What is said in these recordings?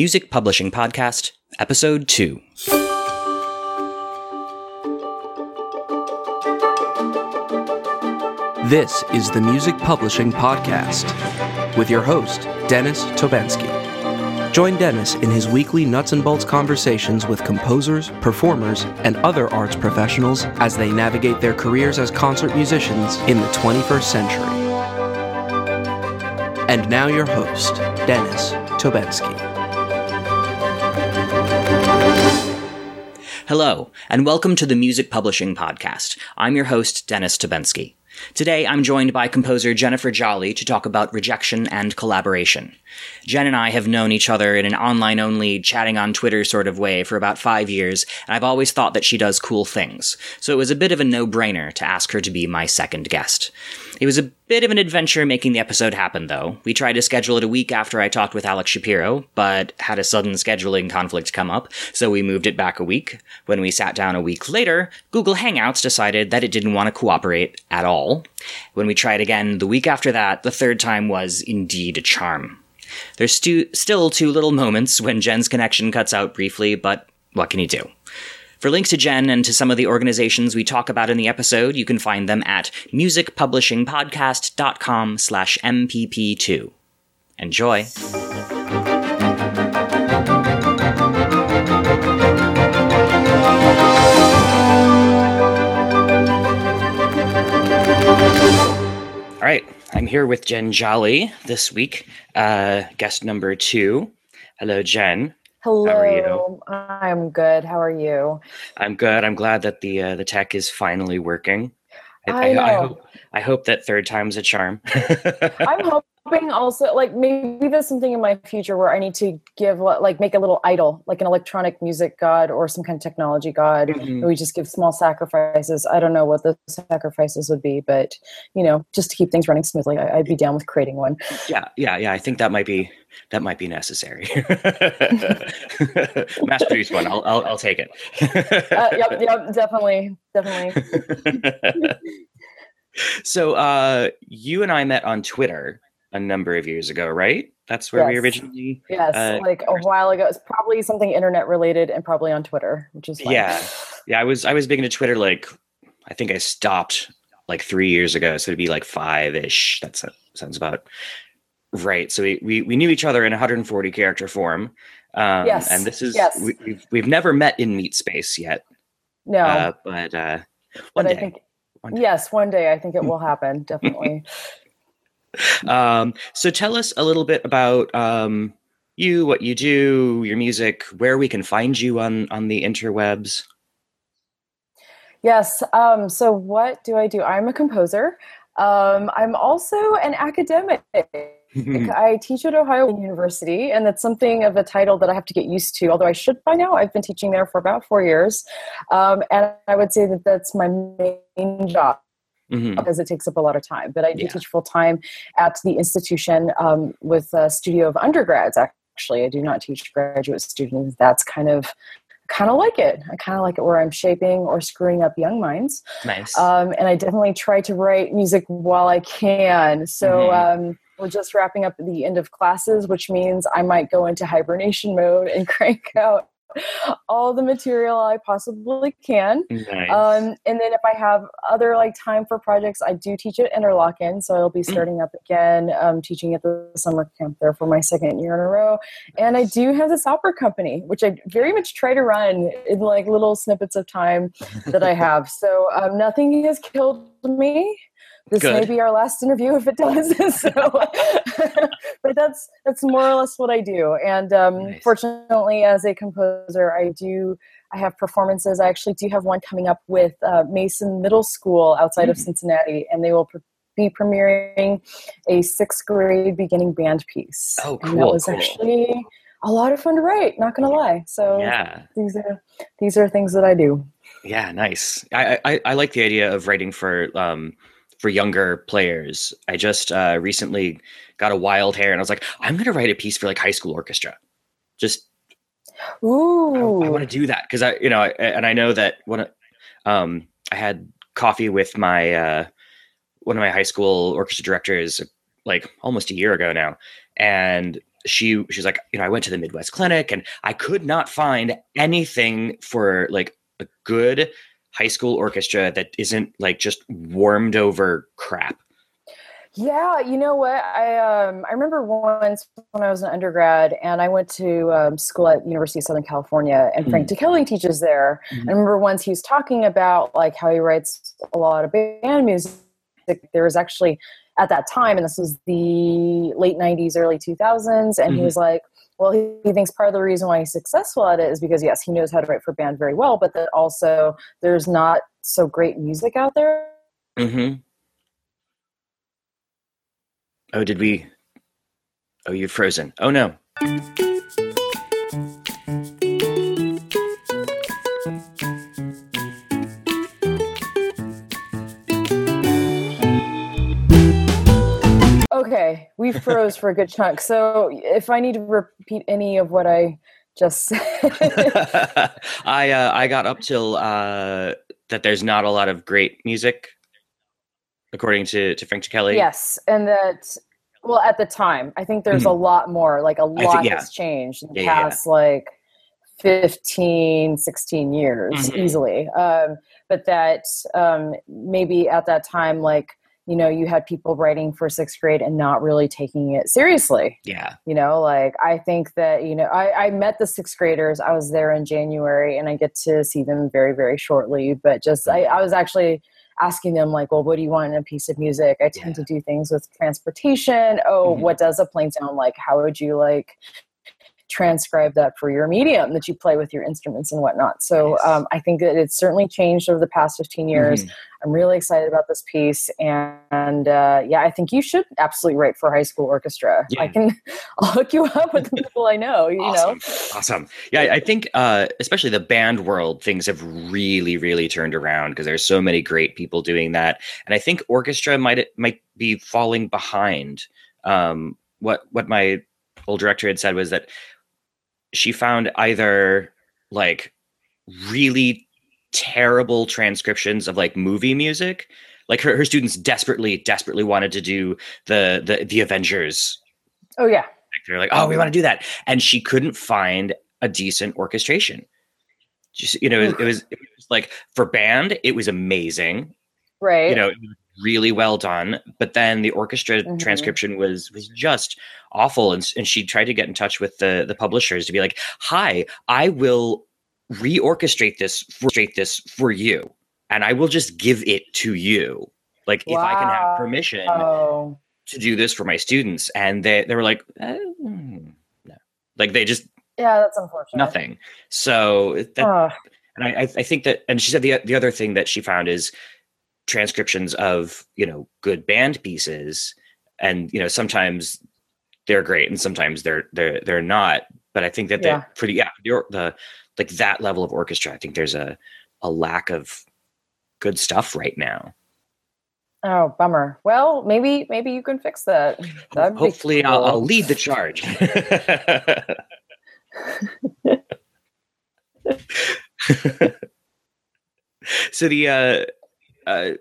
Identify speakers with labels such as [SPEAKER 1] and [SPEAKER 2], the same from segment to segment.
[SPEAKER 1] Music Publishing Podcast, Episode 2.
[SPEAKER 2] This is the Music Publishing Podcast with your host, Dennis Tobenski. Join Dennis in his weekly nuts and bolts conversations with composers, performers, and other arts professionals as they navigate their careers as concert musicians in the 21st century. And now, your host, Dennis Tobenski.
[SPEAKER 1] Hello, and welcome to the Music Publishing Podcast. I'm your host, Dennis Tobenski. Today, I'm joined by composer Jennifer Jolley to talk about rejection and collaboration. Jen and I have known each other in an online only, chatting on Twitter sort of way for about five years, and I've always thought that she does cool things, so it was a bit of a no brainer to ask her to be my second guest. It was a bit of an adventure making the episode happen, though. We tried to schedule it a week after I talked with Alex Shapiro, but had a sudden scheduling conflict come up, so we moved it back a week. When we sat down a week later, Google Hangouts decided that it didn't want to cooperate at all. When we tried again the week after that, the third time was indeed a charm. There's stu- still two little moments when Jen's connection cuts out briefly, but what can you do? For links to Jen and to some of the organizations we talk about in the episode, you can find them at musicpublishingpodcast.com slash mpp2. Enjoy. All right, I'm here with Jen Jolley this week, uh, guest number two. Hello, Jen.
[SPEAKER 3] Hello.
[SPEAKER 1] How are you?
[SPEAKER 3] I'm good. How are you?
[SPEAKER 1] I'm good. I'm glad that the uh, the tech is finally working.
[SPEAKER 3] I
[SPEAKER 1] I,
[SPEAKER 3] know.
[SPEAKER 1] hope I hope that third time's a charm.
[SPEAKER 3] I'm hoping also like maybe there's something in my future where I need to give like make a little idol, like an electronic music god or some kind of technology god.
[SPEAKER 1] Mhm.
[SPEAKER 3] Where we just give small sacrifices. I don't know what the sacrifices would be, but you know, just to keep things running smoothly, I, I'd be down with creating one.
[SPEAKER 1] yeah, yeah, yeah. I think that might be that might be necessary. Mass produced one. I'll I'll, I'll take it.
[SPEAKER 3] Uh, yep, yep, definitely, definitely.
[SPEAKER 1] So uh, you and I met on Twitter a number of years ago, right? That's where we originally.
[SPEAKER 3] Yes,
[SPEAKER 1] Uh,
[SPEAKER 3] like a while ago. It's probably something internet related and probably on Twitter, which is.
[SPEAKER 1] Yeah, yeah. I was I was big into Twitter. Like, I think I stopped like three years ago, so it'd be like five ish. That sounds about right. So we, we we knew each other in 140 character form. Um,
[SPEAKER 3] Yes,
[SPEAKER 1] and this is
[SPEAKER 3] yes.
[SPEAKER 1] we, we've we've never met in Meet Space yet,
[SPEAKER 3] No,
[SPEAKER 1] uh, but uh, one
[SPEAKER 3] but
[SPEAKER 1] day.
[SPEAKER 3] I think
[SPEAKER 1] One
[SPEAKER 3] yes, one day I think it will happen. Definitely.
[SPEAKER 1] Um, so tell us a little bit about um, you, what you do, your music, where we can find you on on the interwebs.
[SPEAKER 3] yes. Um, so what do I do? I'm a composer. Um, I'm also an academic. I teach at Ohio University, and that's something of a title that I have to get used to. Although I should by now, I've been teaching there for about four years, um, and I would say that that's my main job.
[SPEAKER 1] Mhm.
[SPEAKER 3] because it takes up a lot of time. But I do
[SPEAKER 1] Yeah.
[SPEAKER 3] teach full time at the institution um, with a studio of undergrads. Actually, I do not teach graduate students. That's kind of kind of like it. I kind of like it where I'm shaping or screwing up young minds.
[SPEAKER 1] Nice.
[SPEAKER 3] Um, and I definitely try to write music while I can. So. Um, we're just wrapping up the end of classes, which means I might go into hibernation mode and crank out all the material I possibly can.
[SPEAKER 1] nice.
[SPEAKER 3] Um, and then if I have other like time for projects, I do teach at Interlochen, so I'll be starting up again, um, teaching at the summer camp there for my second year in a row. And I do have this opera company, which I very much try to run in like little snippets of time that I have. So um, nothing has killed me. This may be our last interview if it does. so, but that's that's more or less what I do. And um,
[SPEAKER 1] Nice.
[SPEAKER 3] fortunately, as a composer, I do I have performances. I actually do have one coming up with uh, Mason Middle School outside of
[SPEAKER 1] Mm.
[SPEAKER 3] Cincinnati, and they will pre- be premiering a sixth grade beginning band piece.
[SPEAKER 1] Oh,
[SPEAKER 3] And that was
[SPEAKER 1] cool.
[SPEAKER 3] actually a lot of fun to write. Not gonna lie. So
[SPEAKER 1] yeah.
[SPEAKER 3] these are these are things that I do.
[SPEAKER 1] Yeah, nice. I, I I like the idea of writing for um for younger players. I just uh, recently got a wild hair, and I was like, I'm gonna write a piece for like high school orchestra. Just I,
[SPEAKER 3] Ooh,
[SPEAKER 1] want to do that because I you know I, and I know that when I- um I had coffee with my uh one of my high school orchestra directors like almost a year ago now, and she she's like, you know, I went to the Midwest Clinic and I could not find anything for like a good high school orchestra that isn't like just warmed over crap.
[SPEAKER 3] Yeah, you know what? I um I remember once when I was an undergrad and I went to um, school at University of Southern California and Frank mm. teaches there. Mm-hmm. I remember once he was talking about like how he writes a lot of band music. There was actually at that time, and this was the late '90s, early 2000s, and mm-hmm. he was like, well, he, he, thinks part of the reason why he's successful at it is because yes, he knows how to write for band very well, but that also there's not so great music out there.
[SPEAKER 1] Mm-hmm. Oh, did we? Oh, you're frozen. Oh no.
[SPEAKER 3] Okay, we froze for a good chunk. So if I need to repeat any of what I just said,
[SPEAKER 1] I uh, I got up till uh, that there's not a lot of great music according to to Frank Ticheli.
[SPEAKER 3] Yes, and that well at the time, I think there's mm-hmm. a lot more. Like a lot think, yeah. has changed in the yeah, past, yeah. like 15, 16 years mm-hmm. easily. Um, but that um, maybe at that time, like you know, you had people writing for sixth grade and not really taking it seriously.
[SPEAKER 1] Yeah.
[SPEAKER 3] You know, like I think that, you know, I, I met the sixth graders. I was there in January and I get to see them very, very shortly. But just, I, I was actually asking them like well what do you want in a piece of music i tend yeah. to do things with transportation oh mm-hmm. what does a plane sound like how would you like transcribe that for your medium that you play with your instruments and whatnot. So nice. um, I think that it's certainly changed over the past 15 years. Mm-hmm. I'm really excited about this piece. And, and uh, yeah, I think you should absolutely write for high school orchestra. Yeah. I can, I'll hook you up with the people I know, you
[SPEAKER 1] awesome.
[SPEAKER 3] know?
[SPEAKER 1] Awesome. Yeah, I think uh, especially the band world, things have really, really turned around because there's so many great people doing that. And I think orchestra might, might be falling behind. Um, what, what my old director had said was that she found either like really terrible transcriptions of like movie music. Like her, her students desperately desperately wanted to do the the the avengers.
[SPEAKER 3] Oh yeah.
[SPEAKER 1] They're like oh we want to do that. And she couldn't find a decent orchestration. Just you know it, it, was, it was like for band it was amazing.
[SPEAKER 3] Right.
[SPEAKER 1] You know really well done but then the orchestra mm-hmm. transcription was was just awful. And, and she tried to get in touch with the the publishers to be like hi i will reorchestrate this for this for you and i will just give it to you. Like wow. if i can have permission oh. to do this for my students. And they they were like eh, no. Like they just
[SPEAKER 3] yeah that's unfortunate.
[SPEAKER 1] Nothing. So that, and I, I think that and she said the the other thing that she found is transcriptions of you know good band pieces. And you know sometimes they're great and sometimes they're they're they're not. But i think that they're pretty yeah the, the like that level of orchestra i think there's a a lack of good stuff right now.
[SPEAKER 3] Oh bummer. Well maybe maybe you can fix that.
[SPEAKER 1] That'd hopefully cool. I'll, I'll lead the charge. So the uh uh,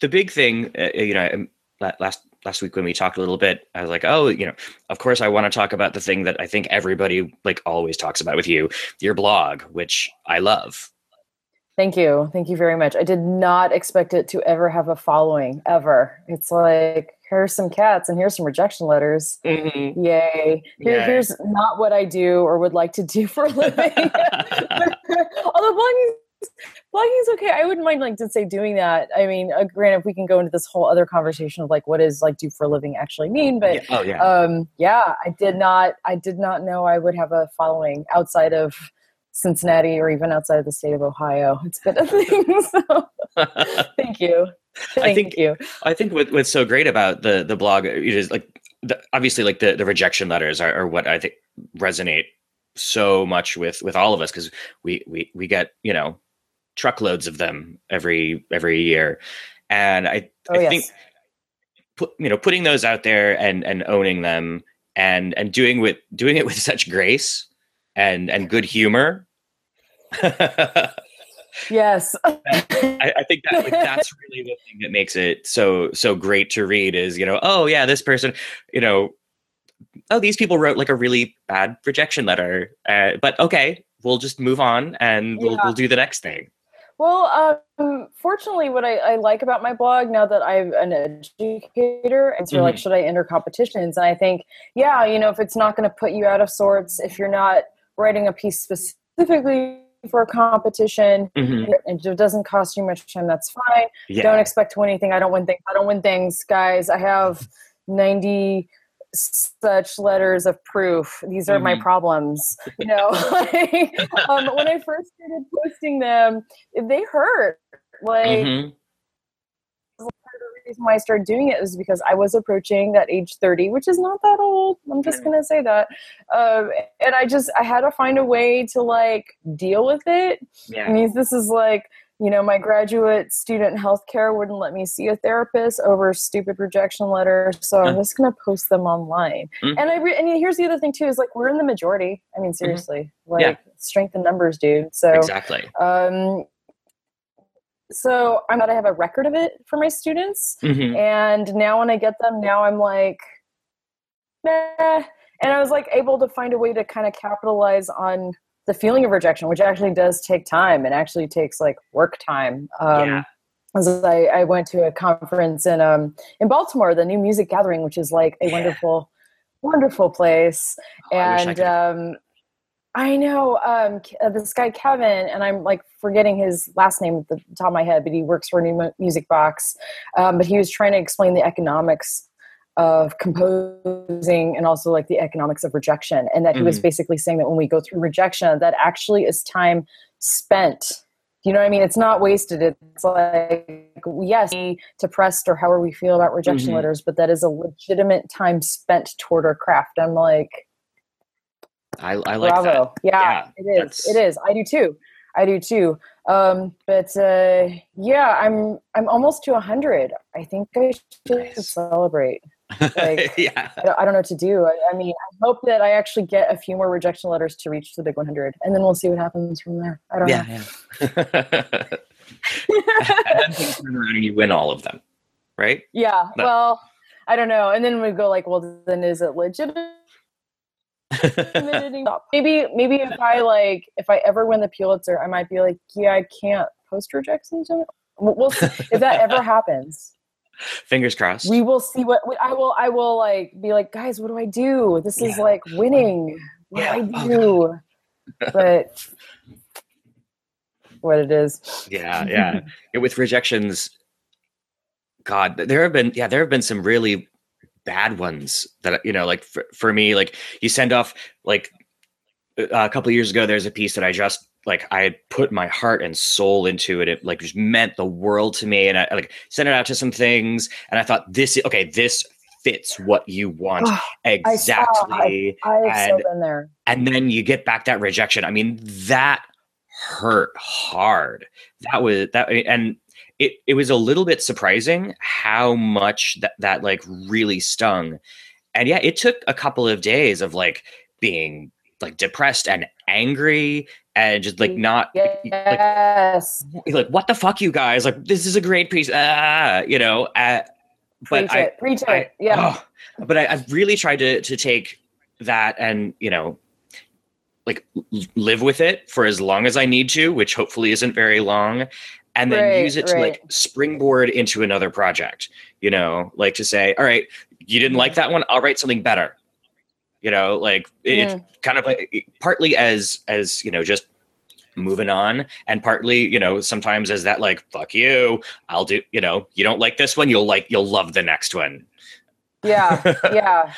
[SPEAKER 1] the big thing, uh, you know, um, last last week when we talked a little bit, I was like, oh, you know, of course I want to talk about the thing that I think everybody like always talks about with you, your blog, which I love.
[SPEAKER 3] Thank you. Thank you very much. I did not expect it to ever have a following ever. It's like here's some cats and here's some rejection letters. Mm-hmm. Yay. Here, Here's not what I do or would like to do for a living. Although blogging blogging is okay. I wouldn't mind like to say doing that. I mean, uh, granted, we can go into this whole other conversation of like what is like do for a living actually mean, but
[SPEAKER 1] yeah. oh yeah,
[SPEAKER 3] um, yeah, I did not, I did not know I would have a following outside of Cincinnati or even outside of the state of Ohio. It's been a thing. So, thank you. Thank
[SPEAKER 1] I think
[SPEAKER 3] you.
[SPEAKER 1] I think what, what's so great about the the blog is like the, obviously like the the rejection letters are, are what I think resonate so much with with all of us because we we we get you know truckloads of them every every year, and I oh, I yes. think put, you know putting those out there and and owning them and and doing with doing it with such grace and and good humor.
[SPEAKER 3] yes,
[SPEAKER 1] I, I, think that like, that's really the thing that makes it so so great to read. Is you know oh yeah this person you know oh, these people wrote like a really bad rejection letter, uh, but okay, we'll just move on and we'll
[SPEAKER 3] Yeah.
[SPEAKER 1] we'll do the next thing.
[SPEAKER 3] Well, um, fortunately, what I, I like about my blog now that I'm an educator, and so like,
[SPEAKER 1] Mhm.
[SPEAKER 3] should I enter competitions? And I think, yeah, you know, if it's not going to put you out of sorts, if you're not writing a piece specifically for a competition,
[SPEAKER 1] Mhm.
[SPEAKER 3] and it doesn't cost you much time, that's fine.
[SPEAKER 1] Yeah.
[SPEAKER 3] Don't expect to win anything. I don't win things. I don't win things, guys. I have ninety such letters of proof. These are my
[SPEAKER 1] Mhm.
[SPEAKER 3] problems. You know, um, when I first started posting them, they hurt. Like
[SPEAKER 1] Mhm.
[SPEAKER 3] the reason why I started doing it was because I was approaching that age 30, which is not that old. I'm just gonna say that. Um, and I just I had to find a way to like deal with it. I
[SPEAKER 1] Yeah.
[SPEAKER 3] mean, this is like, you know, my graduate student healthcare wouldn't let me see a therapist over stupid rejection letters, so I'm just gonna post them online.
[SPEAKER 1] Mhm.
[SPEAKER 3] And I re- and here's the other thing too is like we're in the majority. I mean, seriously, like strength in numbers, dude. So
[SPEAKER 1] Exactly.
[SPEAKER 3] um, so I'm glad I have a record of it for my students.
[SPEAKER 1] Mhm.
[SPEAKER 3] And now when I get them, now I'm like, nah. And I was like able to find a way to kind of capitalize on the feeling of rejection, which actually does take time and actually takes like work time. Um,
[SPEAKER 1] Yeah.
[SPEAKER 3] as I, I went to a conference in um in Baltimore, the New Music Gathering, which is like a
[SPEAKER 1] Yeah.
[SPEAKER 3] wonderful, wonderful place.
[SPEAKER 1] Oh, I I
[SPEAKER 3] and
[SPEAKER 1] could-
[SPEAKER 3] um, I know um, uh, this guy Kevin, and I'm like forgetting his last name at the top of my head, but he works for New Music Box. Um, but he was trying to explain the economics of composing and also like the economics of rejection, and that he was
[SPEAKER 1] Mhm.
[SPEAKER 3] basically saying that when we go through rejection, that actually is time spent. You know what I mean? It's not wasted. It's like yes, depressed or however we feel about rejection
[SPEAKER 1] Mhm.
[SPEAKER 3] letters, but that is a legitimate time spent toward our craft. I'm like,
[SPEAKER 1] I, I like
[SPEAKER 3] Bravo. Yeah,
[SPEAKER 1] Yeah,
[SPEAKER 3] it is.
[SPEAKER 1] that's-
[SPEAKER 3] It is. I do too. I do too. Um, but uh, yeah, I'm I'm almost to hundred. I think I should
[SPEAKER 1] Nice.
[SPEAKER 3] celebrate. Like-
[SPEAKER 1] yeah.
[SPEAKER 3] I don't, I don't know what to do. I, I mean, I hope that I actually get a few more rejection letters to reach the big 100, and then we'll see what happens from there. I don't
[SPEAKER 1] Yeah.
[SPEAKER 3] know.
[SPEAKER 1] yeah. and then turn around and you win all of them, right?
[SPEAKER 3] Yeah.
[SPEAKER 1] No.
[SPEAKER 3] Well, I don't know. And then we go like, well, then is it legitimate? maybe maybe if I like if I ever win the Pulitzer, I might be like, yeah, I can't post rejections. We'll we'll see if that ever happens.
[SPEAKER 1] Fingers crossed.
[SPEAKER 3] We will see what I will. I will like be like, guys, what do I do? This is
[SPEAKER 1] Yeah.
[SPEAKER 3] like winning. What
[SPEAKER 1] Yeah.
[SPEAKER 3] do I
[SPEAKER 1] Oh,
[SPEAKER 3] do? but what it is.
[SPEAKER 1] yeah, yeah. With rejections, God, there have been yeah, there have been some really bad ones that you know, like for, for me, like you send off like a a couple of years ago. There's a piece that I just like I had put my heart and soul into it. It like just meant the world to me, and I like sent it out to some things, and I thought this okay, this fits what you want
[SPEAKER 3] Oh,
[SPEAKER 1] exactly.
[SPEAKER 3] I've so
[SPEAKER 1] And-
[SPEAKER 3] been there.
[SPEAKER 1] and then you get back that rejection i mean that hurt hard that was that and it, it was a little bit surprising how much that, that like really stung and yeah it took a couple of days of like being like depressed and angry and just like not like,
[SPEAKER 3] Yes.
[SPEAKER 1] like what the fuck you guys like this is a great piece ah you know uh, but
[SPEAKER 3] Preach
[SPEAKER 1] I,
[SPEAKER 3] it. Preach it. Yeah.
[SPEAKER 1] oh, but I, I've really tried to to take that and you know, like live with it for as long as I need to, which hopefully isn't very long, and then
[SPEAKER 3] Right,
[SPEAKER 1] use it to like springboard into another project. You know, like to say, all right, you didn't like that one, I'll write something better. You know, like it, it's kind of like partly as as you know just moving on and partly you know sometimes as that like fuck you i'll do you know you don't like this one you'll like you'll love the next one.
[SPEAKER 3] Yeah yeah.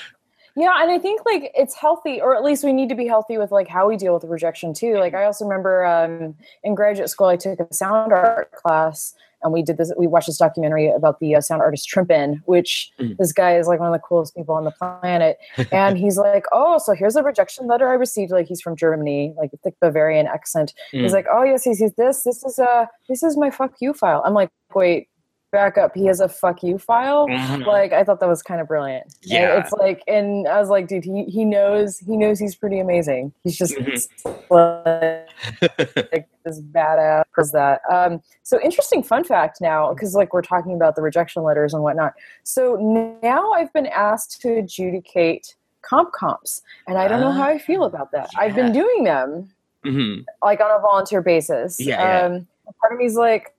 [SPEAKER 3] Yeah and i think like it's healthy or at least we need to be healthy with like how we deal with rejection too. Like i also remember um, in graduate school i took a sound art class and we did this we watched this documentary about the uh, sound artist Trimpin, which
[SPEAKER 1] Mm.
[SPEAKER 3] this guy is like one of the coolest people on the planet and he's like oh so here's a rejection letter i received like he's from germany like thick bavarian accent he's
[SPEAKER 1] Mm.
[SPEAKER 3] like oh yes he sees this this is uh this is my fuck you file i'm like wait back up he has a fuck you file
[SPEAKER 1] Mhm.
[SPEAKER 3] like i thought that was kind of brilliant And
[SPEAKER 1] Yeah.
[SPEAKER 3] it's like and i was like dude he, he knows he knows he's pretty amazing he's just
[SPEAKER 1] Mhm.
[SPEAKER 3] like this badass does that um so interesting fun fact now because like we're talking about the rejection letters and whatnot so now i've been asked to adjudicate comp comps, and I don't know how I feel about that. I've been doing them
[SPEAKER 1] Mhm.
[SPEAKER 3] like on a volunteer basis.
[SPEAKER 1] Yeah, yeah.
[SPEAKER 3] Um, part of me's like,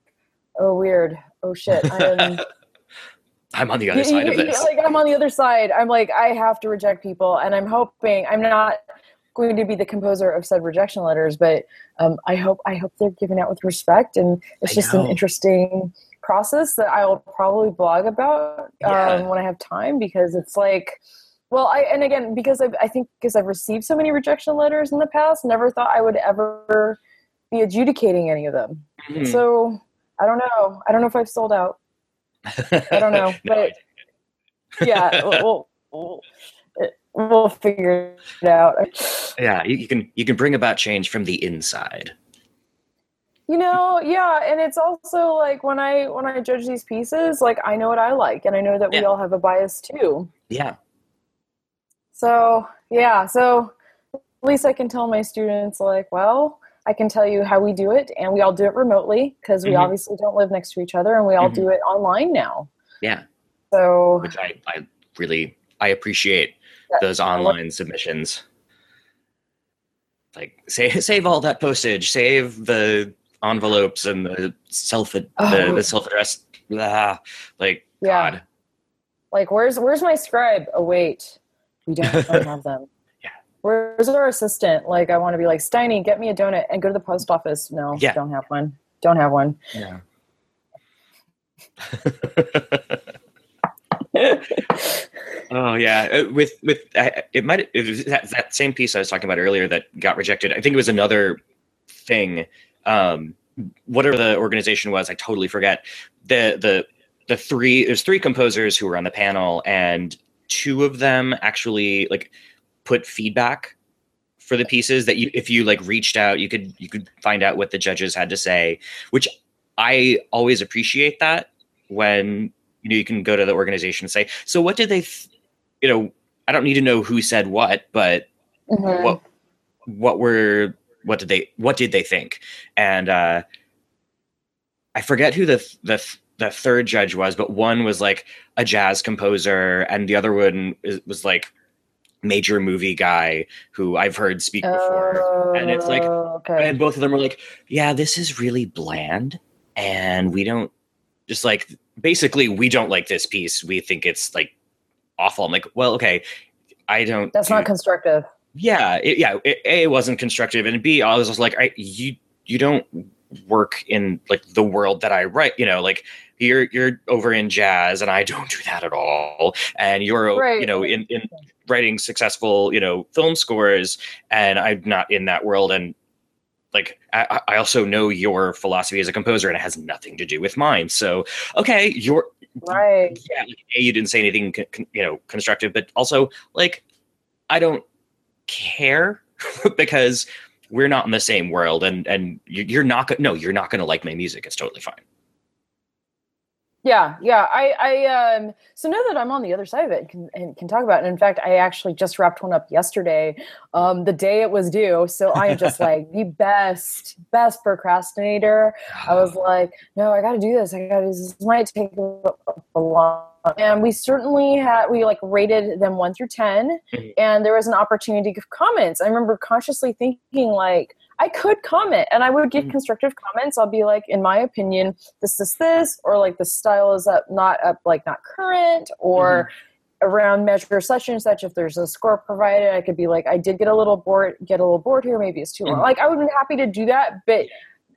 [SPEAKER 3] oh weird, oh shit. I'm,
[SPEAKER 1] I'm on the other
[SPEAKER 3] you-
[SPEAKER 1] side
[SPEAKER 3] you-
[SPEAKER 1] of this.
[SPEAKER 3] Like I'm on the other side. I'm like I have to reject people, and I'm hoping I'm not going to be the composer of said rejection letters, but um, I hope I hope they're given out with respect, and it's
[SPEAKER 1] I
[SPEAKER 3] just
[SPEAKER 1] know.
[SPEAKER 3] an interesting process that I will probably blog about
[SPEAKER 1] Yeah.
[SPEAKER 3] um, when I have time because it's like. Well, I and again because I've, I think because I've received so many rejection letters in the past, never thought I would ever be adjudicating any of them.
[SPEAKER 1] Mhm.
[SPEAKER 3] So I don't know. I don't know if I've sold out. I don't know,
[SPEAKER 1] No,
[SPEAKER 3] but yeah, we'll, we'll, we'll figure it out.
[SPEAKER 1] yeah, you, you can you can bring about change from the inside.
[SPEAKER 3] You know, yeah, and it's also like when I when I judge these pieces, like I know what I like, and I know that we all have a bias too.
[SPEAKER 1] Yeah,
[SPEAKER 3] So yeah, so at least I can tell my students like, well, I can tell you how we do it, and we all do it remotely because we
[SPEAKER 1] Mhm.
[SPEAKER 3] obviously don't live next to each other, and we all
[SPEAKER 1] Mhm.
[SPEAKER 3] do it online now.
[SPEAKER 1] yeah,
[SPEAKER 3] So
[SPEAKER 1] which I I really I appreciate
[SPEAKER 3] Yeah,
[SPEAKER 1] those online submissions. Like save save all that postage, save the envelopes and the self the,
[SPEAKER 3] Oh.
[SPEAKER 1] the self address. Like
[SPEAKER 3] Yeah.
[SPEAKER 1] God,
[SPEAKER 3] like where's where's my scribe oh wait we don't, have them. Where's our assistant like i want to be like steiny get me a donut and go to the post office no
[SPEAKER 1] Yeah.
[SPEAKER 3] don't have one don't have one
[SPEAKER 1] yeah. Oh yeah, Uh, with with I- it might it was that, that same piece I was talking about earlier that got rejected. I think it was another thing. Um, whatever the organization was, I totally forget. The the the three there's three composers who were on the panel, and two of them actually like put feedback for the pieces that you if you like reached out you could you could find out what the judges had to say which i always appreciate that when you know you can go to the organization and say so what did they th- you know i don't need to know who said what but
[SPEAKER 3] Mhm.
[SPEAKER 1] what what were what did they what did they think and uh i forget who the the the third judge was but one was like a jazz composer and the other one was like major movie guy who i've heard speak before and it's like-
[SPEAKER 3] Oh, okay.
[SPEAKER 1] and both of them were like yeah this is really bland and we don't just like basically we don't like this piece. We think it's like awful. I'm like well okay i don't
[SPEAKER 3] that's
[SPEAKER 1] do-
[SPEAKER 3] not constructive.
[SPEAKER 1] Yeah it, yeah it, a it wasn't constructive and b i was just like I, you you don't work in like the world that i write you know like you're you're over in jazz and i don't do that at all and you're
[SPEAKER 3] Right.
[SPEAKER 1] you know in in writing successful you know film scores and i'm not in that world and like I, I also know your philosophy as a composer and it has nothing to do with mine so okay you're
[SPEAKER 3] right
[SPEAKER 1] yeah, like, a you didn't say anything you know constructive, but also like I don't care because we're not in the same world, and and you- you're not gonna no, you're not gonna like my music. It's totally fine.
[SPEAKER 3] Yeah, yeah. I, I, um, so now that I'm on the other side of it and can, and can talk about it. And in fact, I actually just wrapped one up yesterday, um, the day it was due. So I am just like the best, best procrastinator. I was like, no, I got to do this. I got to. This might take a, a long. And we certainly had we like rated them one through 10
[SPEAKER 1] Mhm.
[SPEAKER 3] and there was an opportunity to give comments. I remember consciously thinking like. I could comment and I would give
[SPEAKER 1] Mhm.
[SPEAKER 3] constructive comments. I'll be like, in my opinion, this is this, or like the style is up, not up, like not current, or around measure such and such. If there's a score provided, I could be like, I did get a little bored, get a little bored here. Maybe it's too long.
[SPEAKER 1] Mhm.
[SPEAKER 3] Like I would be happy to do that, but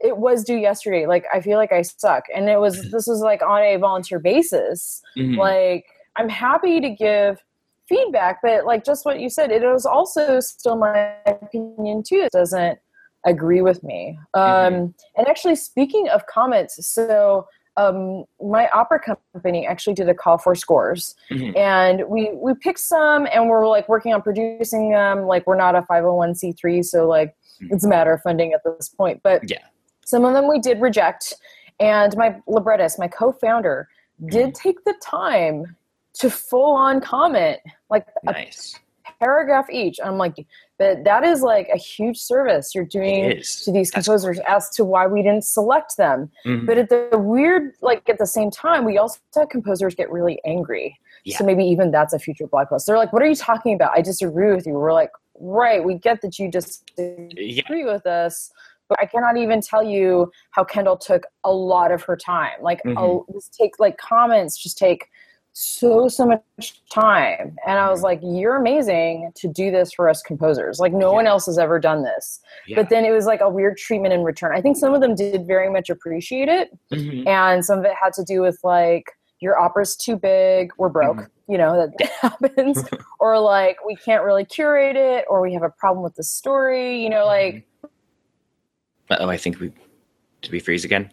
[SPEAKER 3] it was due yesterday. Like I feel like I suck, and it was this was like on a volunteer basis.
[SPEAKER 1] Mhm.
[SPEAKER 3] Like I'm happy to give feedback, but like just what you said, it was also still my opinion too. It doesn't agree with me. Um, And actually, speaking of comments, so um, my opera company actually did a call for scores,
[SPEAKER 1] Mhm.
[SPEAKER 3] and we we picked some, and we're like working on producing them. Like we're not a five hundred one c three, so like
[SPEAKER 1] Mhm.
[SPEAKER 3] it's a matter of funding at this point. But
[SPEAKER 1] Yeah.
[SPEAKER 3] some of them we did reject, and my librettist, my co-founder, did take the time to full on comment like
[SPEAKER 1] nice.
[SPEAKER 3] Paragraph each. I'm like, but that is like a huge service you're doing to these composers as to why we didn't select them. Mm-hmm. But at the weird, like at the same time, we also had composers get really angry. Yeah. So maybe even that's a future blog post. They're like, "What are you talking about? I disagree with you." We're like, "Right, we get that you disagree yeah. with us." But I cannot even tell you how Kendall took a lot of her time. Like, mm-hmm. just take like comments, just take so so much time and i was mm-hmm. like you're amazing to do this for us composers like no yeah. one else has ever done this yeah. but then it was like a weird treatment in return i think some of them did very much appreciate it mm-hmm. and some of it had to do with like your opera's too big we're broke mm-hmm. you know that happens or like we can't really curate it or we have a problem with the story you know like
[SPEAKER 1] oh i think we did we freeze again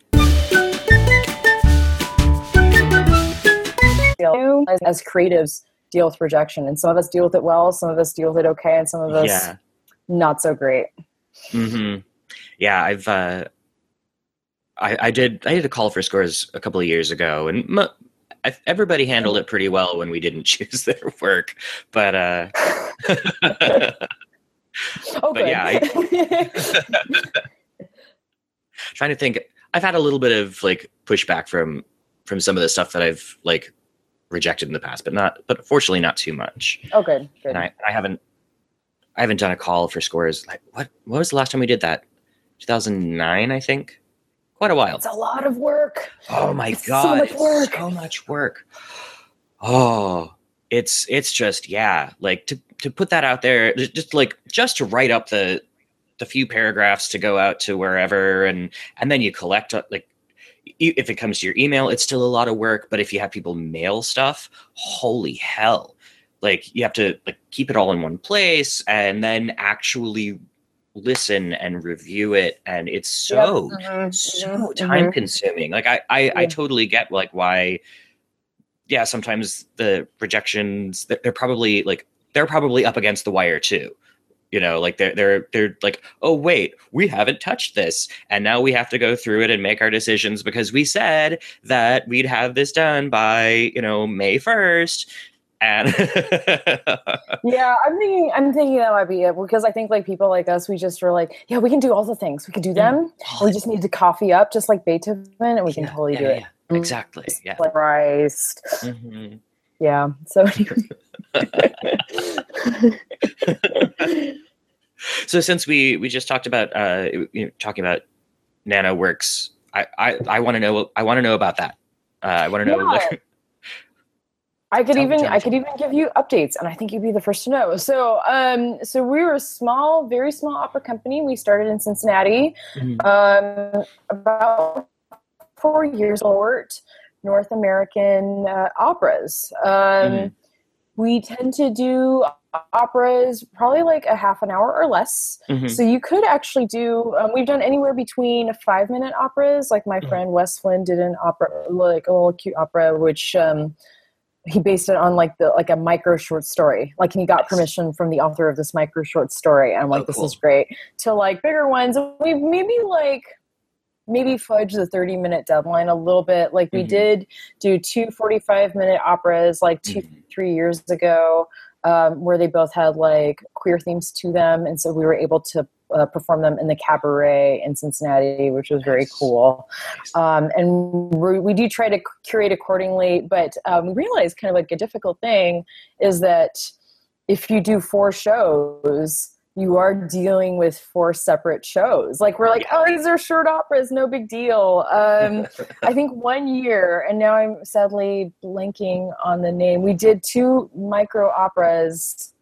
[SPEAKER 3] feel as, as, creatives deal with rejection and some of us deal with it well some of us deal with it okay and some of us yeah. not so great
[SPEAKER 1] mm-hmm. yeah i've uh I, I did i did a call for scores a couple of years ago and m- everybody handled it pretty well when we didn't choose their work but uh
[SPEAKER 3] oh, but yeah I,
[SPEAKER 1] trying to think i've had a little bit of like pushback from from some of the stuff that i've like rejected in the past, but not, but fortunately not too much.
[SPEAKER 3] Oh, good. good.
[SPEAKER 1] And I, I haven't, I haven't done a call for scores. Like what, what was the last time we did that? 2009, I think. Quite a while.
[SPEAKER 3] It's a lot of work.
[SPEAKER 1] Oh my it's god, so much work. So much work. Oh, it's it's just yeah, like to to put that out there, just like just to write up the the few paragraphs to go out to wherever and and then you collect like if it comes to your email, it's still a lot of work. But if you have people mail stuff, holy hell! Like you have to like keep it all in one place and then actually listen and review it and it's so yep. mm-hmm. so mm-hmm. time consuming like i I, yeah. I totally get like why yeah sometimes the rejections they're probably like they're probably up against the wire too you know like they're they're they're like oh wait we haven't touched this. And now we have to go through it and make our decisions because we said that we'd have this done by you know may 1st and
[SPEAKER 3] yeah i'm thinking i'm thinking that might be it because i think like people like us we just were like yeah we can do all the things. We can do them. Mm. we just need to coffee up just like beethoven and we yeah, can totally
[SPEAKER 1] yeah,
[SPEAKER 3] do it.
[SPEAKER 1] exactly yeah.
[SPEAKER 3] Christ mm-hmm. yeah so
[SPEAKER 1] so since we we just talked about uh you know, talking about NanoWorks, I I, I want to know I want to know about that. Uh, I want to know. Yeah. Like,
[SPEAKER 3] I could even I could even give you updates, and I think you'd be the first to know. So, um, so we were a small, very small opera company. We started in Cincinnati, mm-hmm. um, about four years old. North American uh, operas. Um, mm-hmm. We tend to do operas probably like a half an hour or less mm-hmm. so you could actually do um, we've done anywhere between five minute operas like my mm-hmm. friend wes flynn did an opera like a little cute opera which um, he based it on like the like a micro short story like he got permission from the author of this micro short story and i'm like oh, this cool. is great to like bigger ones We've maybe like maybe fudge the 30 minute deadline a little bit like we mm-hmm. did do two 45 minute operas like 2 mm-hmm. three years ago um, where they both had like queer themes to them, and so we were able to uh, perform them in the cabaret in Cincinnati, which was very cool. Um, and we do try to curate accordingly, but um, we realize kind of like a difficult thing is that if you do four shows, you are dealing with four separate shows. Like we're like, oh, these are short operas, no big deal. Um, I think one year, and now I'm sadly blanking on the name. We did two micro operas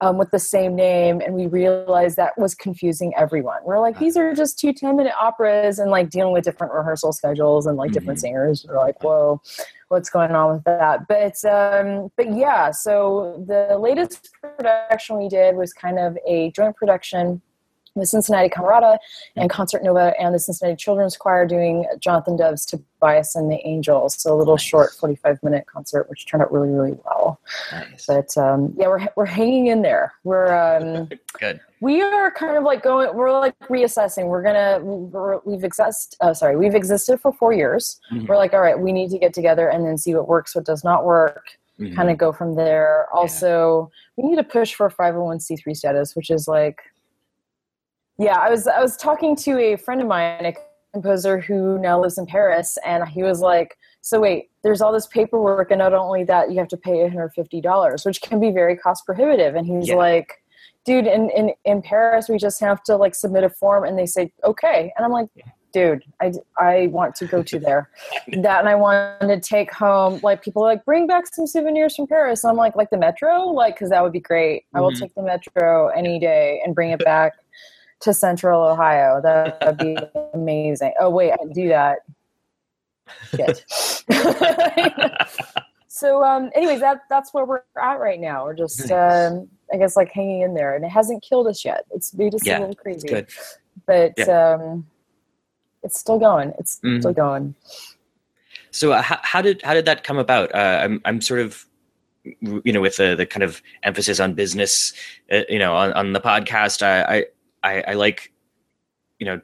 [SPEAKER 3] um, with the same name, and we realized that was confusing everyone. We're like, these are just two 10 minute operas, and like dealing with different rehearsal schedules and like mm-hmm. different singers. We're like, whoa what's going on with that. But um, but yeah, so the latest production we did was kind of a joint production with Cincinnati Camerata and Concert Nova and the Cincinnati Children's Choir doing Jonathan Dove's Tobias and the Angels. So a little short 45 minute concert, which turned out really, really well. Nice. But um, yeah, we're, we're hanging in there. We're um,
[SPEAKER 1] good.
[SPEAKER 3] We are kind of like going, we're like reassessing. We're going to, we've exist, oh, sorry, we've existed for four years. Mm-hmm. We're like, all right, we need to get together and then see what works, what does not work. Mm-hmm. kind of go from there. Also, we need to push for 501c3 status, which is like, yeah, I was I was talking to a friend of mine, a composer who now lives in Paris, and he was like, so wait, there's all this paperwork, and not only that, you have to pay $150, which can be very cost prohibitive. And he's yeah. like, dude, in, in, in Paris, we just have to like submit a form and they say, okay. And I'm like, dude, I, I want to go to there. that and I want to take home, like people like, bring back some souvenirs from Paris. And I'm like, like the metro? Like, cause that would be great. Mm-hmm. I will mm-hmm. take the metro any day and bring it back to central Ohio. That would be amazing. Oh, wait, I do that. Shit. so um, anyways that that's where we're at right now we're just um, i guess like hanging in there and it hasn't killed us yet it's made us yeah, a little crazy good. but yeah. um, it's still going it's mm-hmm. still going
[SPEAKER 1] so uh, how, how, did how did that come about uh, i'm i'm sort of you know with the the kind of emphasis on business uh, you know on, on the podcast I, I i like you know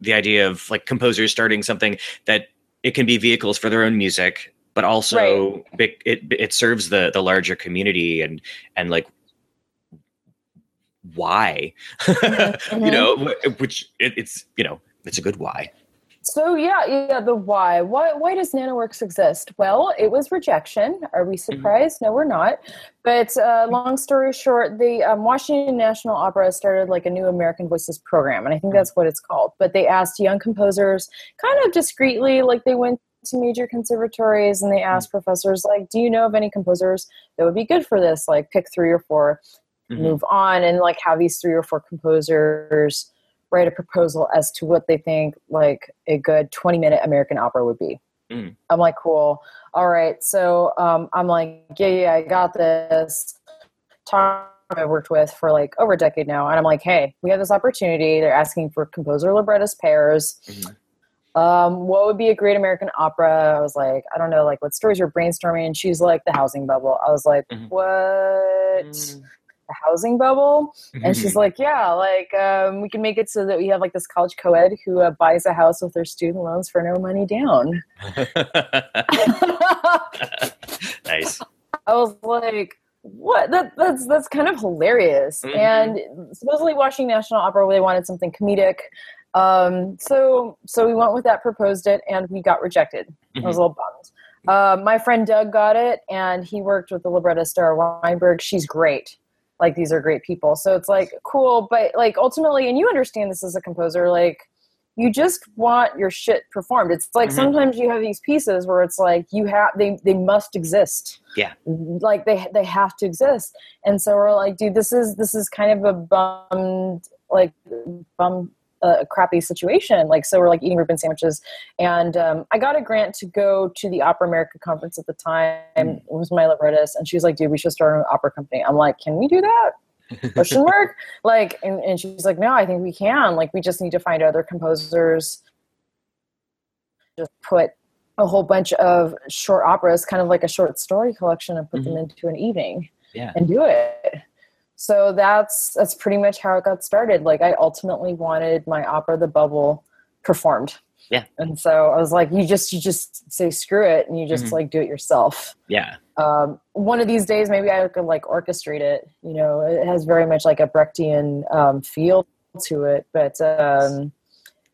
[SPEAKER 1] the idea of like composers starting something that it can be vehicles for their own music but also right. it, it serves the the larger community and and like why mm-hmm. you know which it, it's you know it's a good why
[SPEAKER 3] so yeah yeah the why why why does nanoworks exist well it was rejection are we mm-hmm. surprised mm-hmm. no we're not but uh, long story short the um, washington national opera started like a new american voices program and i think mm-hmm. that's what it's called but they asked young composers kind of discreetly like they went to major conservatories and they asked mm-hmm. professors like do you know of any composers that would be good for this like pick three or 4 mm-hmm. move on and like have these three or four composers write a proposal as to what they think like a good 20 minute american opera would be mm. i'm like cool all right so um, i'm like yeah yeah i got this Tom I worked with for like over a decade now, and I'm like, hey, we have this opportunity. They're asking for composer librettist pairs. Mm-hmm um, what would be a great American opera? I was like, I don't know, like what stories you're brainstorming. And she's like, the housing bubble. I was like, mm-hmm. what? Mm-hmm. The housing bubble? And she's like, yeah, like um, we can make it so that we have like this college co-ed who uh, buys a house with their student loans for no money down.
[SPEAKER 1] nice.
[SPEAKER 3] I was like, what that that's that's kind of hilarious mm-hmm. and supposedly washington national opera they wanted something comedic um, so so we went with that, proposed it, and we got rejected. Mm-hmm. I was a little bummed. Uh, my friend Doug got it, and he worked with the librettist Dara Weinberg. She's great. Like these are great people. So it's like cool, but like ultimately, and you understand this as a composer, like you just want your shit performed. It's like mm-hmm. sometimes you have these pieces where it's like you have they they must exist.
[SPEAKER 1] Yeah.
[SPEAKER 3] Like they they have to exist. And so we're like, dude, this is this is kind of a bummed like bum a crappy situation. Like, so we're like eating Reuben sandwiches. And um, I got a grant to go to the Opera America conference at the time. Mm. It was my librettist. And she was like, dude, we should start an opera company. I'm like, can we do that? Question mark? Like, and, and she's like, no, I think we can. Like, we just need to find other composers. Just put a whole bunch of short operas, kind of like a short story collection, and put mm-hmm. them into an evening.
[SPEAKER 1] Yeah.
[SPEAKER 3] And do it so that's that's pretty much how it got started. Like i ultimately wanted my opera the bubble performed.
[SPEAKER 1] Yeah.
[SPEAKER 3] And so i was like you just you just say screw it and you just mm-hmm. like do it yourself.
[SPEAKER 1] Yeah.
[SPEAKER 3] Um, one of these days maybe i could like orchestrate it. You know it has very much like a brechtian um, feel to it. But um,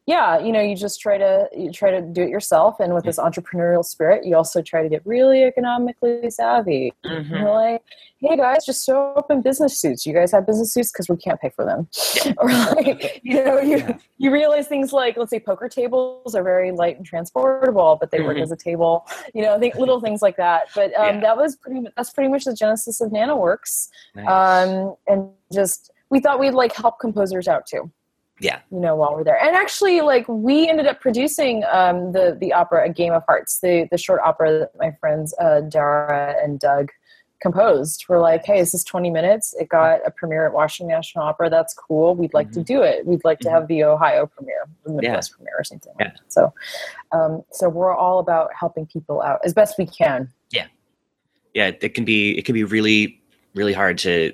[SPEAKER 3] yeah, you know, you just try to you try to do it yourself, and with this entrepreneurial spirit, you also try to get really economically savvy. Mm-hmm. You're like, hey guys, just show up in business suits. You guys have business suits because we can't pay for them, or like, you know, you yeah. you realize things like, let's say, poker tables are very light and transportable, but they mm-hmm. work as a table. You know, I think little things like that. But um, yeah. that was pretty. That's pretty much the genesis of NanoWorks, nice. um, and just we thought we'd like help composers out too
[SPEAKER 1] yeah
[SPEAKER 3] you know while we're there and actually like we ended up producing um, the the opera a game of hearts the the short opera that my friends uh, dara and doug composed we're like hey this is 20 minutes it got a premiere at washington national opera that's cool we'd like mm-hmm. to do it we'd like to mm-hmm. have the ohio premiere the midwest yeah. premiere or something yeah. Like so um, so we're all about helping people out as best we can
[SPEAKER 1] yeah yeah it can be it can be really really hard to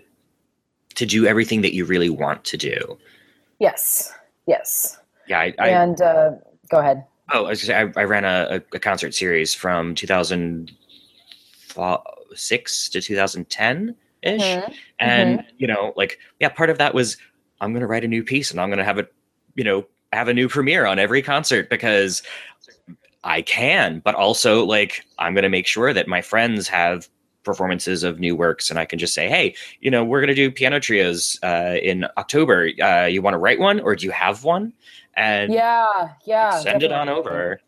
[SPEAKER 1] to do everything that you really want to do
[SPEAKER 3] Yes. Yes.
[SPEAKER 1] Yeah. I, I
[SPEAKER 3] and uh, go ahead.
[SPEAKER 1] Oh, I was say, I, I, ran a, a, concert series from 2006 to 2010. ish.
[SPEAKER 3] Mhm.
[SPEAKER 1] And, you know, like, yeah, part of that was I'm going to write a new piece and I'm going to have it, you know, have a new premiere on every concert because I can, but also like I'm going to make sure that my friends have performances of new works and I can just say, hey, you know, we're going to do piano trios uh, in October. Uh, you want to write one or do you have one? And
[SPEAKER 3] Yeah, yeah.
[SPEAKER 1] send it on over.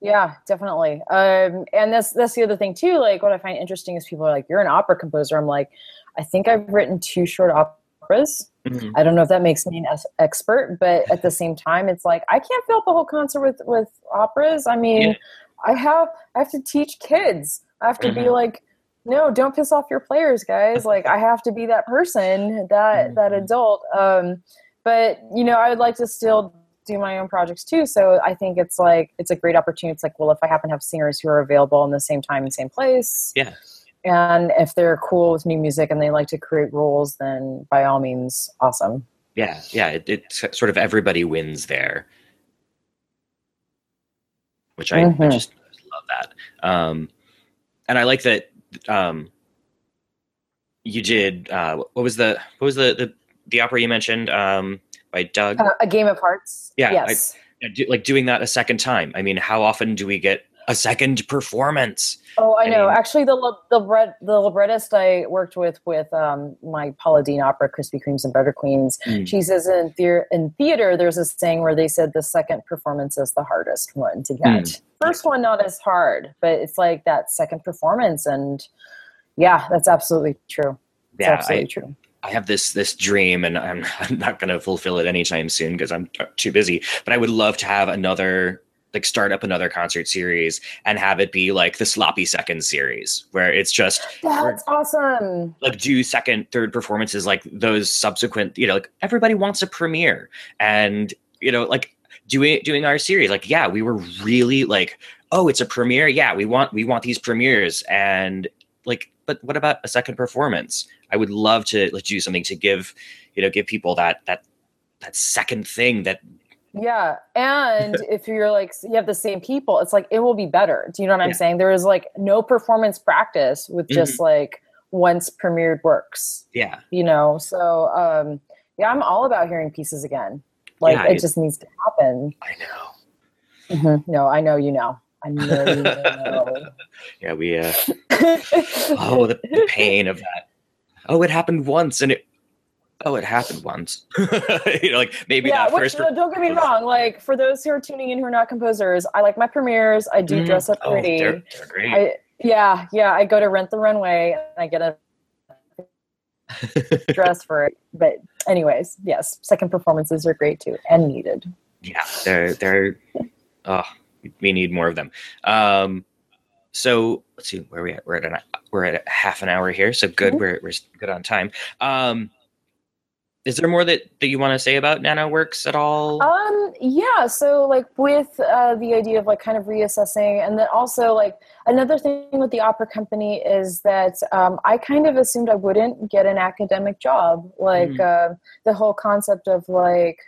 [SPEAKER 3] Yeah, definitely. Um, and that's that's the other thing too. Like, what I find interesting is people are like, "You're an opera composer." I'm like, I think I've written two short operas.
[SPEAKER 1] Mhm.
[SPEAKER 3] I don't know if that makes me an es- expert, but at the same time, it's like I can't fill up a whole concert with with operas. I mean,
[SPEAKER 1] Yeah.
[SPEAKER 3] I have I have to teach kids. I have to be
[SPEAKER 1] Mhm.
[SPEAKER 3] like, no, don't piss off your players, guys. Like, I have to be that person, that that
[SPEAKER 1] Mhm.
[SPEAKER 3] adult. Um, but you know, I would like to still do my own projects too. So I think it's like it's a great opportunity. It's like, well, if I happen to have singers who are available in the same time and same place,
[SPEAKER 1] Yeah.
[SPEAKER 3] and if they're cool with new music and they like to create roles, then by all means, awesome.
[SPEAKER 1] Yeah. Yeah. It, it's sort of everybody wins there, which I, I
[SPEAKER 3] Mhm.
[SPEAKER 1] just love that. Um, and I like that um, you did. Uh, what was the what was the the, the opera you mentioned um, by Doug?
[SPEAKER 3] Uh, a game of hearts.
[SPEAKER 1] Yeah, I-
[SPEAKER 3] Yes.
[SPEAKER 1] Do, like doing that a second time. I mean, how often do we get a second performance?
[SPEAKER 3] Oh, I
[SPEAKER 1] I
[SPEAKER 3] know.
[SPEAKER 1] mean-
[SPEAKER 3] Actually, the the the librettist I worked with with um, my Paula Deen opera, Krispy Kremes and Butter Queens.
[SPEAKER 1] Mm.
[SPEAKER 3] She says in theater, in theater, there's a saying where they said the second performance is the hardest one to get.
[SPEAKER 1] Mm.
[SPEAKER 3] First one not as hard, but it's like that second performance, and yeah, that's absolutely true. It's
[SPEAKER 1] Yeah,
[SPEAKER 3] absolutely
[SPEAKER 1] I,
[SPEAKER 3] true.
[SPEAKER 1] I have this this dream, and I'm I'm not going to fulfill it anytime soon because I'm t- too busy. But I would love to have another like start up another concert series and have it be like the sloppy second series where it's just
[SPEAKER 3] That's awesome.
[SPEAKER 1] like do second third performances like those subsequent you know like everybody wants a premiere and you know like doing doing our series like yeah we were really like oh it's a premiere yeah we want we want these premieres and like but what about a second performance i would love to like, do something to give you know give people that that that second thing that
[SPEAKER 3] Yeah, and if you're like you have the same people, it's like it will be better. Do you know what I'm
[SPEAKER 1] Yeah.
[SPEAKER 3] saying? There is like no performance practice with just like once premiered works.
[SPEAKER 1] yeah
[SPEAKER 3] You know, so um, yeah, I'm all about hearing pieces again. Like
[SPEAKER 1] Yeah,
[SPEAKER 3] it
[SPEAKER 1] it-
[SPEAKER 3] just needs to happen.
[SPEAKER 1] i know
[SPEAKER 3] Mhm. No, I know you know. I know you know.
[SPEAKER 1] yeah we uh oh the, the pain of that oh it happened once and it oh it happened once you know like maybe
[SPEAKER 3] yeah,
[SPEAKER 1] not
[SPEAKER 3] which,
[SPEAKER 1] first
[SPEAKER 3] uh, don't get me wrong. Like for those who are tuning in who are not composers, I like my premieres. I do
[SPEAKER 1] Mm.
[SPEAKER 3] dress up
[SPEAKER 1] Oh,
[SPEAKER 3] pretty.
[SPEAKER 1] they're, they're great
[SPEAKER 3] I yeah, yeah. I go to rent the runway and I get a dress for it. But anyways, yes, second performances are great too and needed.
[SPEAKER 1] yeah they're they're oh we need more of them um so let's see where we at we're at an, we're at a half an hour here so good
[SPEAKER 3] Mhm.
[SPEAKER 1] we're, we're good on time um is there more that, that you want to say about nanoworks at all
[SPEAKER 3] Um, yeah. So like with uh, the idea of like kind of reassessing, and then also like another thing with the opera company is that um, I kind of assumed I wouldn't get an academic job. Like uh, the whole concept of like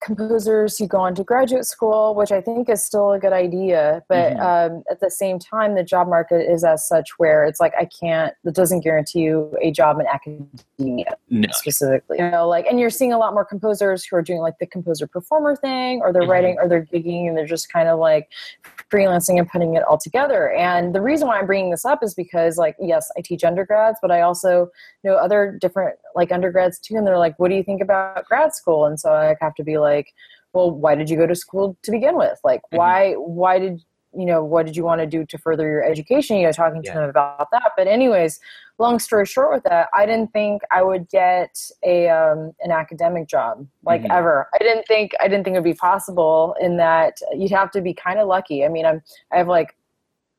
[SPEAKER 3] composers who go on to graduate school, which I think is still a good idea, but
[SPEAKER 1] Mhm.
[SPEAKER 3] um, at the same time, the job market is as such where it's like I can't. It doesn't guarantee you a job in academia
[SPEAKER 1] no
[SPEAKER 3] specifically. You know, like, and you're seeing a lot more composers who are doing like the composer performer thing, or they're
[SPEAKER 1] Mhm.
[SPEAKER 3] writing, or they're gigging, and they're just kind of like freelancing and putting it all together. And the reason why I'm bringing this up is because, like, yes, I teach undergrads, but I also know other different like undergrads too, and they're like, "What do you think about grad school?" And so I have to be like, "Well, why did you go to school to begin with? Like,
[SPEAKER 1] Mhm.
[SPEAKER 3] why, why did you know, what did you want to do to further your education?" You know, talking to
[SPEAKER 1] Yeah.
[SPEAKER 3] them about that. But anyways, long story short with that i didn't think i would get a um, an academic job like
[SPEAKER 1] Mhm.
[SPEAKER 3] ever i didn't think i didn't think it would be possible in that you'd have to be kind of lucky i mean i'm i have like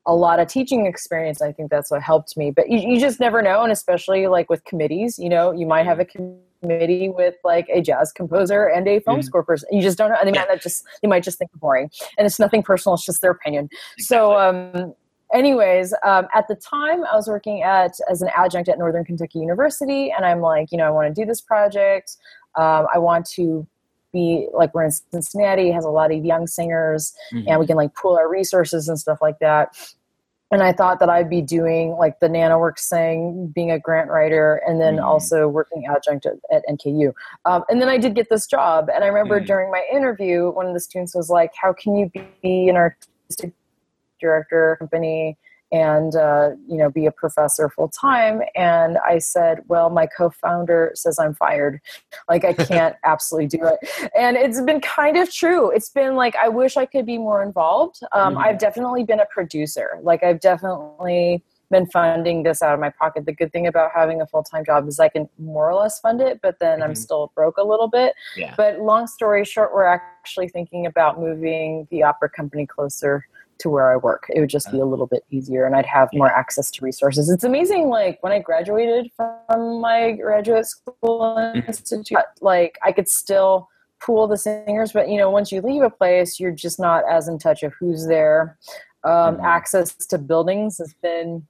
[SPEAKER 3] a lot of teaching experience i think that's what helped me but you, you just never know and especially like with committees you know you might have a committee with like a jazz composer and a film
[SPEAKER 1] Mhm.
[SPEAKER 3] score person you just don't know and they might not just they might just think it's boring and it's nothing personal it's just their opinion so um anyways um, at the time i was working at as an adjunct at northern kentucky university and i'm like you know i want to do this project um, i want to be like we're in cincinnati has a lot of young singers
[SPEAKER 1] Mhm.
[SPEAKER 3] and we can like pool our resources and stuff like that and I thought that I'd be doing like the NanoWorks thing, being a grant writer, and then mm-hmm. also working adjunct at, at NKU. Um, and then I did get this job, and I remember mm-hmm. during my interview, one of the students was like, "How can you be an artistic director company?" And uh, you know be a professor full time and i said well my co-founder says i'm fired. Like i can't absolutely do it. And it's been kind of true. It's been like i wish i could be more involved. Um, mm-hmm. i've definitely been a producer. Like i've definitely been funding this out of my pocket. The good thing about having a full-time job is i can more or less fund it but then mm-hmm. i'm still broke a little bit. Yeah. but long story short we're actually thinking about moving the opera company closer to where I work. It would just be a little bit easier and I'd have more access to resources. It's amazing, like when I graduated from my graduate school mm-hmm. institute, like I could still pool the singers, but you know, once you leave a place, you're just not as in touch of who's there. Um, mm-hmm. Access to buildings has been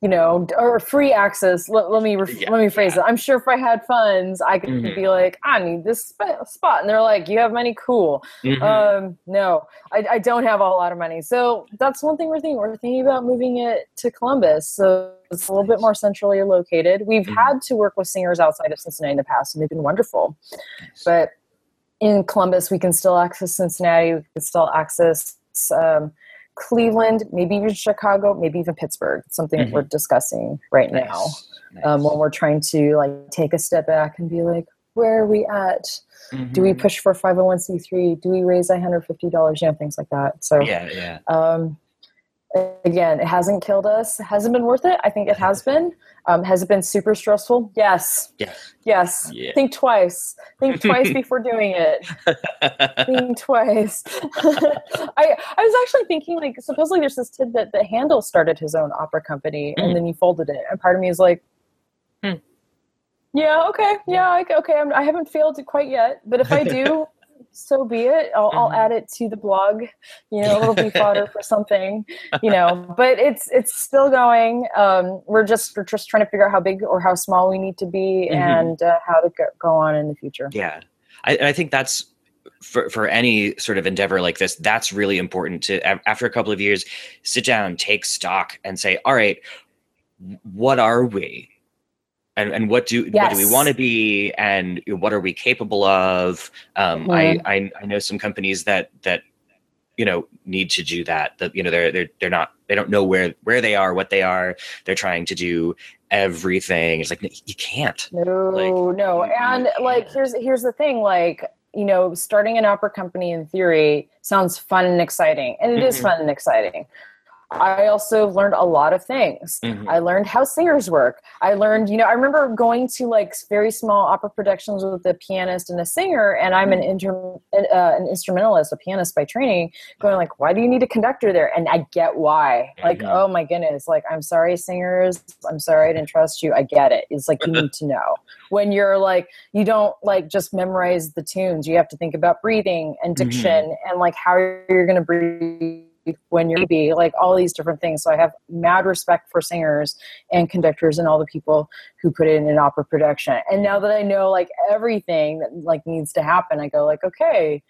[SPEAKER 3] you know, or free access. Let, let me ref- yeah, let me phrase yeah. it. I'm sure if I had funds, I could mm-hmm. be like, I need this sp- spot, and they're like, you have money, cool. Mm-hmm. Um, no, I, I, don't have a lot of money, so that's one thing we're thinking. We're thinking about moving it to Columbus, so it's a little bit more centrally located. We've mm-hmm. had to work with singers outside of Cincinnati in the past, and they've been wonderful, but in Columbus, we can still access Cincinnati. We can still access. Um, Cleveland, maybe even Chicago, maybe even Pittsburgh. It's something mm-hmm. we're discussing right nice. now nice. Um, when we're trying to like take a step back and be like, where are we at? Mm-hmm. Do we mm-hmm. push for 501c3? Do we raise $150? You know, things like that. So,
[SPEAKER 1] yeah, yeah.
[SPEAKER 3] Um, again, it hasn't killed us. It hasn't been worth it. I think it has been. Um, has it been super stressful? Yes.
[SPEAKER 1] Yes.
[SPEAKER 3] Yes. Yeah. Think twice. Think twice before doing it. Think twice. I I was actually thinking like supposedly there's this tidbit that Handel started his own opera company mm. and then he folded it, and part of me is like, hmm. yeah, okay, yeah, okay, I'm, I have not failed it quite yet, but if I do, so be it. I'll, mm-hmm. I'll add it to the blog. You know, it'll be fodder for something. You know, but it's it's still going. Um, we're just we're just trying to figure out how big or how small we need to be, mm-hmm. and uh, how to go on in the future.
[SPEAKER 1] Yeah, I, I think that's for for any sort of endeavor like this. That's really important to after a couple of years, sit down, take stock, and say, all right, what are we? And, and what do yes. what do we want to be and what are we capable of? Um, mm-hmm. I, I, I know some companies that that you know need to do that that you know they're they're they're not they don't know where where they are what they are. They're trying to do everything. It's like you can't.
[SPEAKER 3] No like, no. and like here's here's the thing like you know starting an opera company in theory sounds fun and exciting and it mm-hmm. is fun and exciting I also learned a lot of things. Mm-hmm. I learned how singers work. I learned, you know, I remember going to like very small opera productions with a pianist and a singer, and I'm an inter- uh, an instrumentalist, a pianist by training. Going like, why do you need a conductor there? And I get why. Like, mm-hmm. oh my goodness. Like, I'm sorry, singers. I'm sorry I didn't trust you. I get it. It's like you need to know when you're like you don't like just memorize the tunes. You have to think about breathing and diction mm-hmm. and like how you're going to breathe when you're be like all these different things. So i have mad respect for singers and conductors and all the people who put it in an opera production. And now that i know like everything that like needs to happen i go like okay.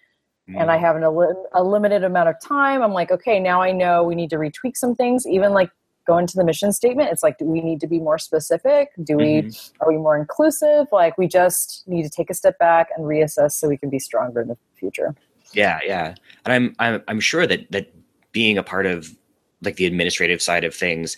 [SPEAKER 3] And i mm. have an, a, limited amount of time. I'm like okay now i know we need to retweak some things. Even like go into the mission statement it's like do we need to be more specific? Do we mm-hmm. are we more inclusive? Like we just need to take a step back and reassess so we can be stronger in the future.
[SPEAKER 1] Yeah yeah. And i'm i'm, I'm sure that that being a part of like the administrative side of things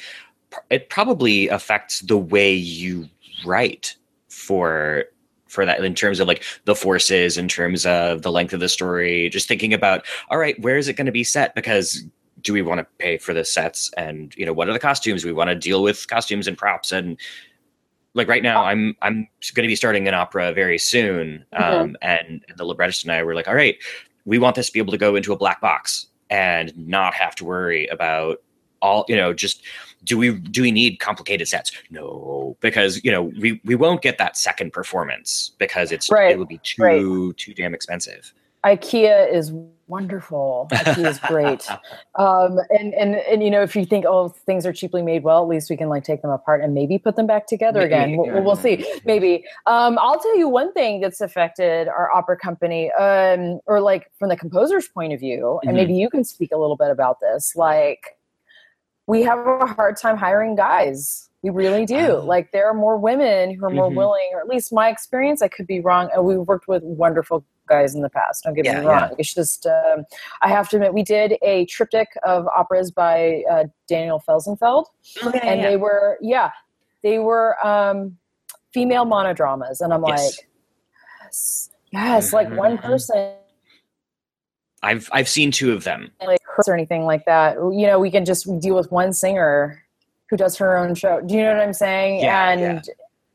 [SPEAKER 1] it probably affects the way you write for for that in terms of like the forces in terms of the length of the story just thinking about all right where is it going to be set? Because do we want to pay for the sets? And you know what are the costumes? We want to deal with costumes and props. And like right now i'm i'm going to be starting an opera very soon mm-hmm. um, and, and the librettist and i were like all right we want this to be able to go into a black box and not have to worry about all you know just do we do we need complicated sets no because you know we we won't get that second performance because it's right. it would be too right. too damn expensive
[SPEAKER 3] ikea is wonderful ikea is great um and and and you know if you think oh things are cheaply made well at least we can like take them apart and maybe put them back together maybe, again we'll, we'll, see maybe um i'll tell you one thing that's affected our opera company um or like from the composer's point of view and mm-hmm. maybe you can speak a little bit about this like we have a hard time hiring guys. We really do. Like there are more women who are more
[SPEAKER 1] Mhm.
[SPEAKER 3] willing, or at least my experience. I could be wrong. And we've worked with wonderful guys in the past. Don't get
[SPEAKER 1] Yeah,
[SPEAKER 3] me wrong. It's just um, I have to admit we did a triptych of operas by uh, Daniel Felsenfeld,
[SPEAKER 1] Okay,
[SPEAKER 3] and they were yeah, they were um, female monodramas, and I'm
[SPEAKER 1] Yes.
[SPEAKER 3] like, yes, yes, like one
[SPEAKER 1] Mhm.
[SPEAKER 3] person
[SPEAKER 1] I've I've seen two of them.
[SPEAKER 3] like hurts or anything like that. You know, we can just deal with one singer who does her own show. Do you know what I'm saying?
[SPEAKER 1] Yeah,
[SPEAKER 3] and
[SPEAKER 1] yeah.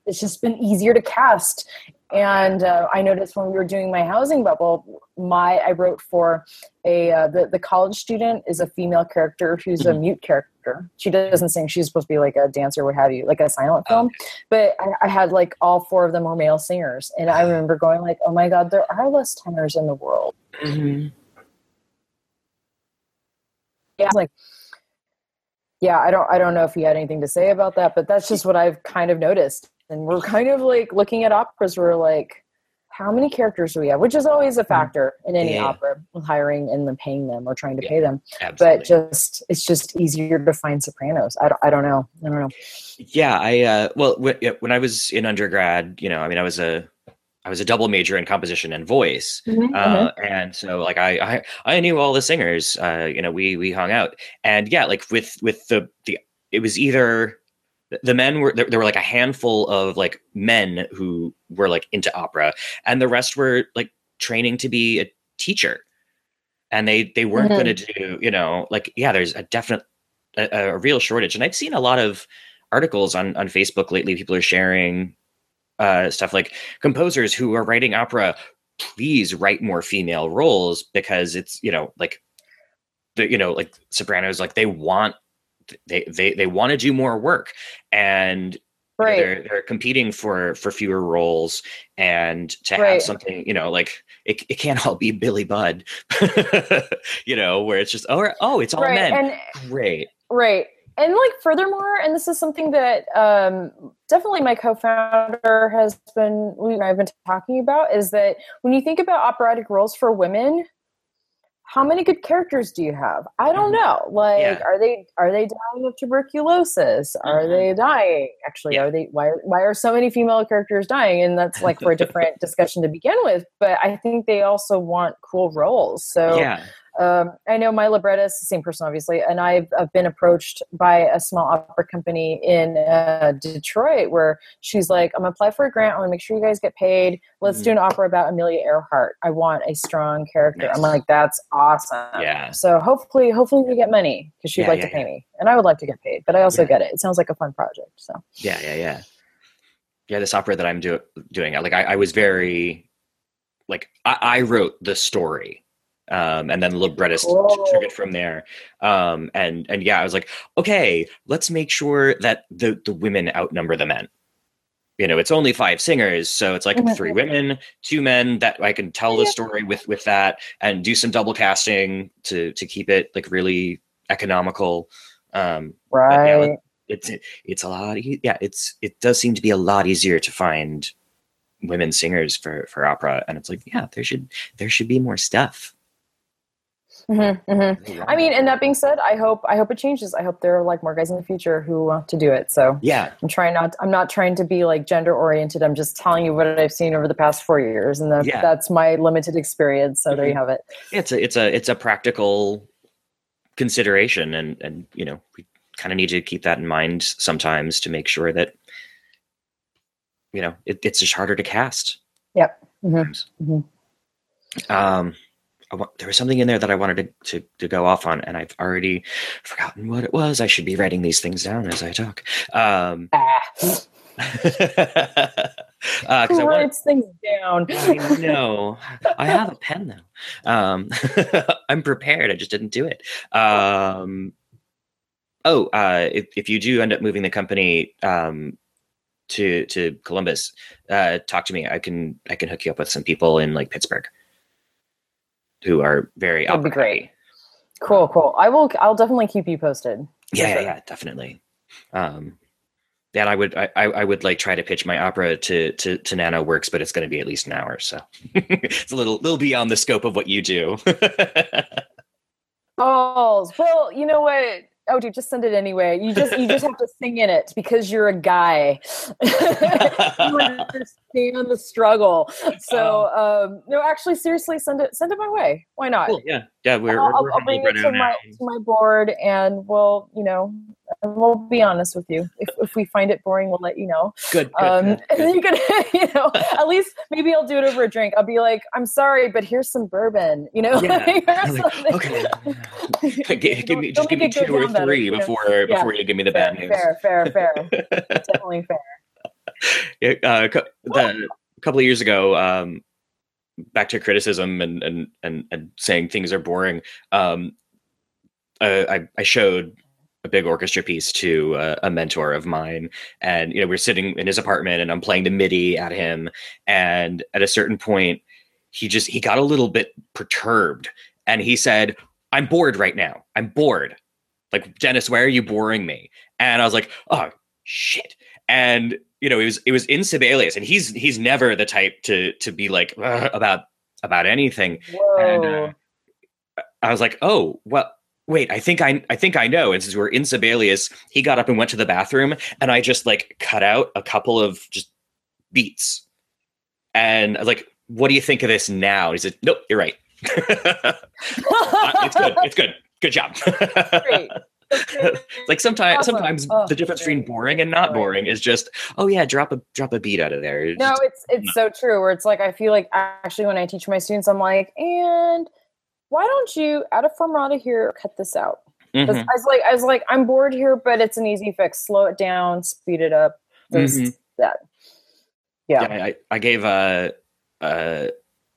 [SPEAKER 3] it's just been easier to cast. And uh, I noticed when we were doing my housing bubble, my I wrote for a uh, the the college student is a female character who's a
[SPEAKER 1] Mhm.
[SPEAKER 3] mute character. She doesn't sing. She's supposed to be like a dancer, what have you, like a silent film. But I, I had like all four of them were male singers, and I remember going like, "Oh my god, there are less tenors in the world."
[SPEAKER 1] Mhm.
[SPEAKER 3] yeah like yeah i don't i don't know if he had anything to say about that but that's just what i've kind of noticed and we're kind of like looking at operas we're like how many characters do we have which is always a factor in any
[SPEAKER 1] Mm-hmm. Yeah.
[SPEAKER 3] opera hiring and then paying them or trying to
[SPEAKER 1] Yeah,
[SPEAKER 3] pay them
[SPEAKER 1] Absolutely.
[SPEAKER 3] but just it's just easier to find sopranos i don't, I don't know i don't know
[SPEAKER 1] Yeah, I uh, well, w- when I was in undergrad, you know, I mean, I was a I was a double major in composition and voice,
[SPEAKER 3] Mm-hmm.
[SPEAKER 1] uh, and so like I, I I knew all the singers. Uh, you know, we we hung out, and yeah, like with with the the it was either the men were there, there were like a handful of like men who were like into opera, and the rest were like training to be a teacher, and they they weren't
[SPEAKER 3] Mhm.
[SPEAKER 1] going to do you know like yeah, there's a definite a, a real shortage, and I've seen a lot of articles on on Facebook lately. People are sharing uh, stuff like composers who are writing opera. Please write more female roles because it's you know like the you know like sopranos like they want they they they want to do more work and
[SPEAKER 3] right.
[SPEAKER 1] they're they're competing for for fewer roles and to have something you know like it, it can't all be billy budd you know where it's just oh oh it's all
[SPEAKER 3] right
[SPEAKER 1] men.
[SPEAKER 3] and
[SPEAKER 1] great.
[SPEAKER 3] Right. And like furthermore, and this is something that um, definitely my co-founder has been, we and I have been talking about, is that when you think about operatic roles for women, how many good characters do you have? I don't
[SPEAKER 1] Mhm.
[SPEAKER 3] know. Like,
[SPEAKER 1] Yeah.
[SPEAKER 3] are they are they dying of tuberculosis? Are
[SPEAKER 1] Mhm.
[SPEAKER 3] they dying? Actually,
[SPEAKER 1] Yeah.
[SPEAKER 3] are they? Why why are so many female characters dying? And that's like for a different discussion to begin with. But I think they also want cool roles. So
[SPEAKER 1] yeah
[SPEAKER 3] um, I know my librettist, the same person, obviously, and I've, I've been approached by a small opera company in uh, Detroit where she's like, I'm gonna apply for a grant. I want to make sure you guys get paid. Let's do an opera about Amelia Earhart. I want a strong character. I'm like, that's awesome.
[SPEAKER 1] Yeah.
[SPEAKER 3] So hopefully, hopefully we get money because she'd
[SPEAKER 1] Yeah,
[SPEAKER 3] like
[SPEAKER 1] yeah,
[SPEAKER 3] to pay
[SPEAKER 1] yeah.
[SPEAKER 3] me, and I would like to get paid. But I also get it. It sounds like a fun project. So
[SPEAKER 1] Yeah, yeah, yeah. Yeah, this opera that I'm do- doing, like I, I was very, like I, I wrote the story, um, and then the librettist t- took it from there. Um, and and yeah, I was like, okay, let's make sure that the the women outnumber the men. You know, it's only five singers, so it's like three women, two men that I can tell the story with with that, and do some double casting to to keep it like really economical. Um,
[SPEAKER 3] right.
[SPEAKER 1] yeah, it's it's a lot e- yeah it's it does seem to be a lot easier to find women singers for for opera and it's like yeah there should there should be more stuff
[SPEAKER 3] Mhm, mhm. I mean, and that being said, I hope I hope it changes. I hope there are like more guys in the future who want to do it. So
[SPEAKER 1] yeah
[SPEAKER 3] I'm trying not. I'm not trying to be like gender oriented. I'm just telling you what I've seen over the past four years, and that,
[SPEAKER 1] Yeah.
[SPEAKER 3] that's my limited experience. So there you have it.
[SPEAKER 1] it's a it's a it's a practical consideration and and you know we kind of need to keep that in mind sometimes to make sure that you know it, it's just harder to cast
[SPEAKER 3] Yep. Mhm.
[SPEAKER 1] sometimes.
[SPEAKER 3] Mhm.
[SPEAKER 1] um I wa- there was something in there that I wanted to, to to go off on, and I've already forgotten what it was. I should be writing these things down as I talk. Um,
[SPEAKER 3] Ah,
[SPEAKER 1] uh,
[SPEAKER 3] who
[SPEAKER 1] I want,
[SPEAKER 3] writes things down?
[SPEAKER 1] I know I have a pen though. Um, I'm prepared. I just didn't do it. Um, oh, uh, if if you do end up moving the company um, to to Columbus, uh, talk to me. I can I can hook you up with some people in like Pittsburgh who are very
[SPEAKER 3] That'd be great. Cool, cool. I will. I'll definitely keep you posted.
[SPEAKER 1] Yeah, yeah,
[SPEAKER 3] sure.
[SPEAKER 1] yeah, definitely. Um, and I would, I, I I would like try to pitch my opera to to to Nano Works, but it's going to be at least an hour, so it's a little little beyond the scope of what you do.
[SPEAKER 3] Oh well, you know what? Oh dude just send it anyway you just you just have to sing in it because you're a guy. You understand the struggle. So um, um, no actually seriously send it send it my way. Why not?
[SPEAKER 1] Cool. yeah. Yeah we're,
[SPEAKER 3] I'll,
[SPEAKER 1] we're
[SPEAKER 3] I'll bring it to my, to my board and we'll you know we'll be honest with you. If, if we find it boring we'll let you know.
[SPEAKER 1] Good, good,
[SPEAKER 3] um,
[SPEAKER 1] good,
[SPEAKER 3] and you can you know at least maybe i'll do it over a drink. I'll be like i'm sorry but here's some bourbon you know
[SPEAKER 1] yeah. like, okay give, give me just give me two or three better, before you know? before yeah. you give me the
[SPEAKER 3] fair,
[SPEAKER 1] bad news.
[SPEAKER 3] fair fair. Fair definitely fair.
[SPEAKER 1] Yeah, uh, the, a couple of years ago um, back to criticism and and and, and saying things are boring um, uh, I, I showed a big orchestra piece to uh, a mentor of mine. And you know we are sitting in his apartment and i'm playing the midi at him. And at a certain point he just he got a little bit perturbed and he said i'm bored right now. I'm bored. Like dennis why are you boring me? And i was like oh shit. And you know it was it was in sibelius and he's he's never the type to to be like about about anything.
[SPEAKER 3] Whoa.
[SPEAKER 1] and uh, i was like oh well wait, I think I I think I know. And since we are in Sibelius, he got up and went to the bathroom, and I just like cut out a couple of just beats. And I was like, what do you think of this now? And he said, Nope, you're right. uh, it's good. It's good. Good job.
[SPEAKER 3] Great.
[SPEAKER 1] like sometimes awesome. sometimes oh, the difference between boring and not boring is just oh yeah drop a drop a beat out of there
[SPEAKER 3] no just, it's it's no. so true where it's like i feel like actually when i teach my students i'm like and why don't you add a fermata here cut this out mm-hmm. i was like i was like i'm bored here but it's an easy fix slow it down speed it up mm-hmm. that yeah,
[SPEAKER 1] yeah I, I gave a, a,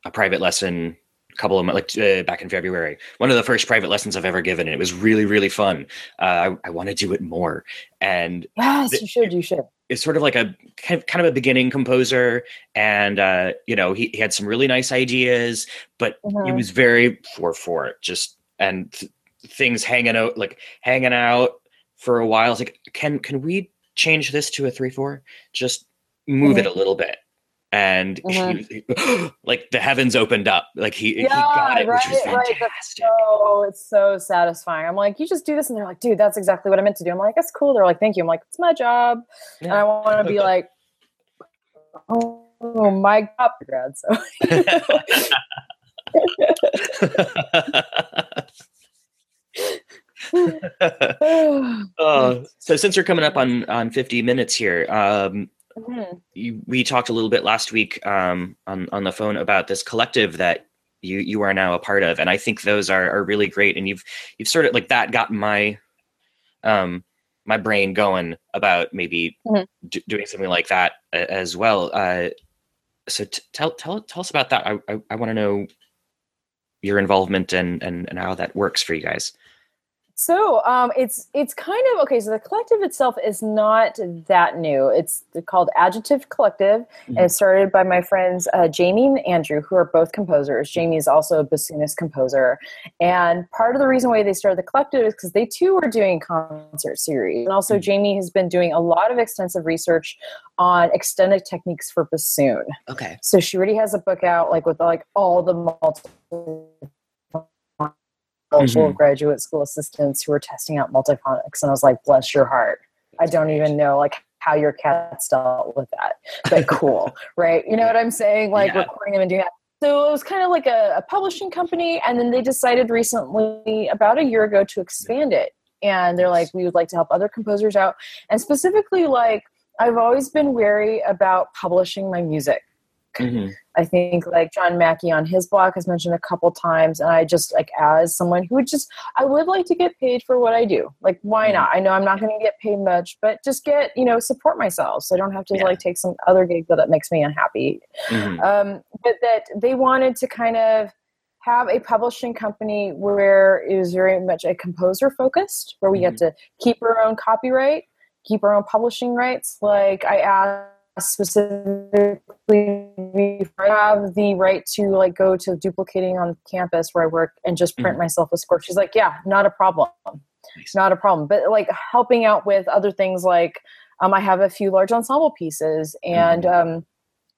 [SPEAKER 1] a private lesson couple of like uh, back in February. One of the first private lessons I've ever given, and it was really really fun. Uh, I, I want to do it more, and
[SPEAKER 3] yes, th- you should. You should.
[SPEAKER 1] It's sort of like a kind of, kind of a beginning composer, and uh, you know he, he, had some really nice ideas, but mm-hmm. he was very for for it. Just and th- things hanging out like hanging out for a while. It's like can can we change this to a three four? Just move mm-hmm. it a little bit and mm-hmm. he, he, like the heavens opened up. Like he, yeah, he got it right, which was fantastic.
[SPEAKER 3] right. it's so satisfying. I'm like you just do this and they're like dude that's exactly what i meant to do. I'm like that's cool. They're like thank you. I'm like it's my job. Yeah. and i want to be like oh, oh my god grad so.
[SPEAKER 1] Uh, so since we're coming up on on 50 minutes here um Mm-hmm. You, we talked a little bit last week um, on on the phone about this collective that you you are now a part of, and I think those are are really great. And you've you've sort of like that got my um my brain going about maybe mm-hmm. d- doing something like that as well. Uh, so t- tell tell tell us about that. I I, I want to know your involvement and and and how that works for you guys.
[SPEAKER 3] So um, it's it's kind of okay. So the collective itself is not that new. It's called Adjective Collective, mm-hmm. and it's started by my friends uh, Jamie and Andrew, who are both composers. Jamie is also a bassoonist composer, and part of the reason why they started the collective is because they too were doing concert series, and also mm-hmm. Jamie has been doing a lot of extensive research on extended techniques for bassoon.
[SPEAKER 1] Okay,
[SPEAKER 3] so she already has a book out, like with like all the multiple mm-hmm. graduate school assistants who were testing out multiphonics and i was like bless your heart. I don't even know like how your cats dealt with that. But cool right? You know what i'm saying? Like yeah. recording them and doing that. So it was kind of like a, a publishing company and then they decided recently about a year ago to expand it. And they're like we would like to help other composers out. And specifically like i've always been wary about publishing my music Mm-hmm. I think like John Mackey on his blog has mentioned a couple times, and I just like as someone who would just I would like to get paid for what I do. Like, why mm-hmm. not? I know I'm not going to get paid much, but just get you know support myself, so I don't have to yeah. like take some other gig that makes me unhappy. Mm-hmm. Um, but that they wanted to kind of have a publishing company where it was very much a composer focused, where we get mm-hmm. to keep our own copyright, keep our own publishing rights. Like I asked specifically have the right to like go to duplicating on campus where I work and just print mm-hmm. myself a score. She's like, yeah, not a problem. Nice. Not a problem. But like helping out with other things like um, I have a few large ensemble pieces and mm-hmm. um,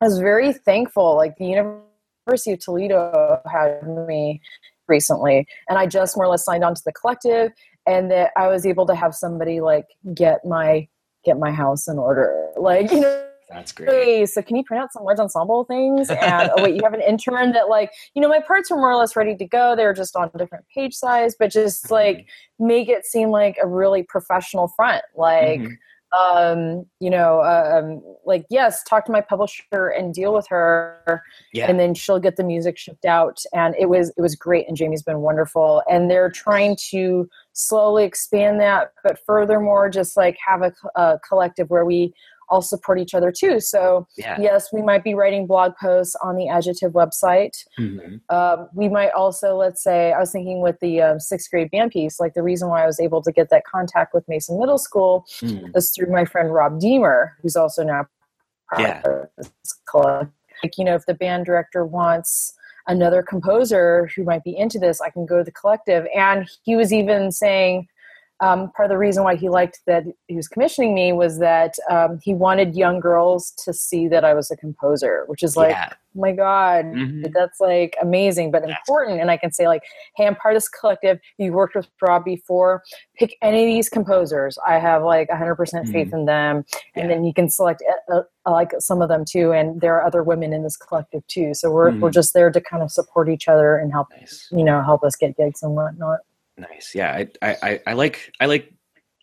[SPEAKER 3] I was very thankful. Like the University of Toledo had me recently and i just more or less signed on to the collective and that I was able to have somebody like get my get my house in order. Like, you know,
[SPEAKER 1] That's great.
[SPEAKER 3] hey, so can you print out some large ensemble things? And oh wait, you have an intern that like, you know, my parts were more or less ready to go. They were just on different page size, but just like make it seem like a really professional front. Like,
[SPEAKER 1] Mhm.
[SPEAKER 3] um, you know, um, like yes, talk to my publisher and deal with her
[SPEAKER 1] Yeah.
[SPEAKER 3] and then she'll get the music shipped out and it was it was great and jamie's been wonderful and they're trying to slowly expand that but furthermore just like have a, a collective where we all support each other too so
[SPEAKER 1] yeah.
[SPEAKER 3] yes we might be writing blog posts on the adjective website
[SPEAKER 1] Mhm.
[SPEAKER 3] um, we might also let's say i was thinking with the um, sixth grade band piece like the reason why i was able to get that contact with mason middle school
[SPEAKER 1] Mm.
[SPEAKER 3] is through my friend rob deemer who's also now
[SPEAKER 1] Yeah.
[SPEAKER 3] like you know if the band director wants another composer who might be into this i can go to the collective and he was even saying um, part of the reason why he liked that he was commissioning me was that um, he wanted young girls to see that i was a composer which is like
[SPEAKER 1] yeah.
[SPEAKER 3] oh my god
[SPEAKER 1] Mhm.
[SPEAKER 3] that's like amazing but
[SPEAKER 1] That's
[SPEAKER 3] important and i can say like hey i'm part of this collective you worked with rob before pick any of these composers i have like 100% faith in them and
[SPEAKER 1] Mm-hmm. Yeah.
[SPEAKER 3] then you can select uh, uh, like some of them too and there are other women in this collective too so we're, we're
[SPEAKER 1] Mhm.
[SPEAKER 3] just there to kind of support each other and help
[SPEAKER 1] Nice.
[SPEAKER 3] you know help us get gigs and whatnot
[SPEAKER 1] Nice. Yeah. I, I, I- like, I like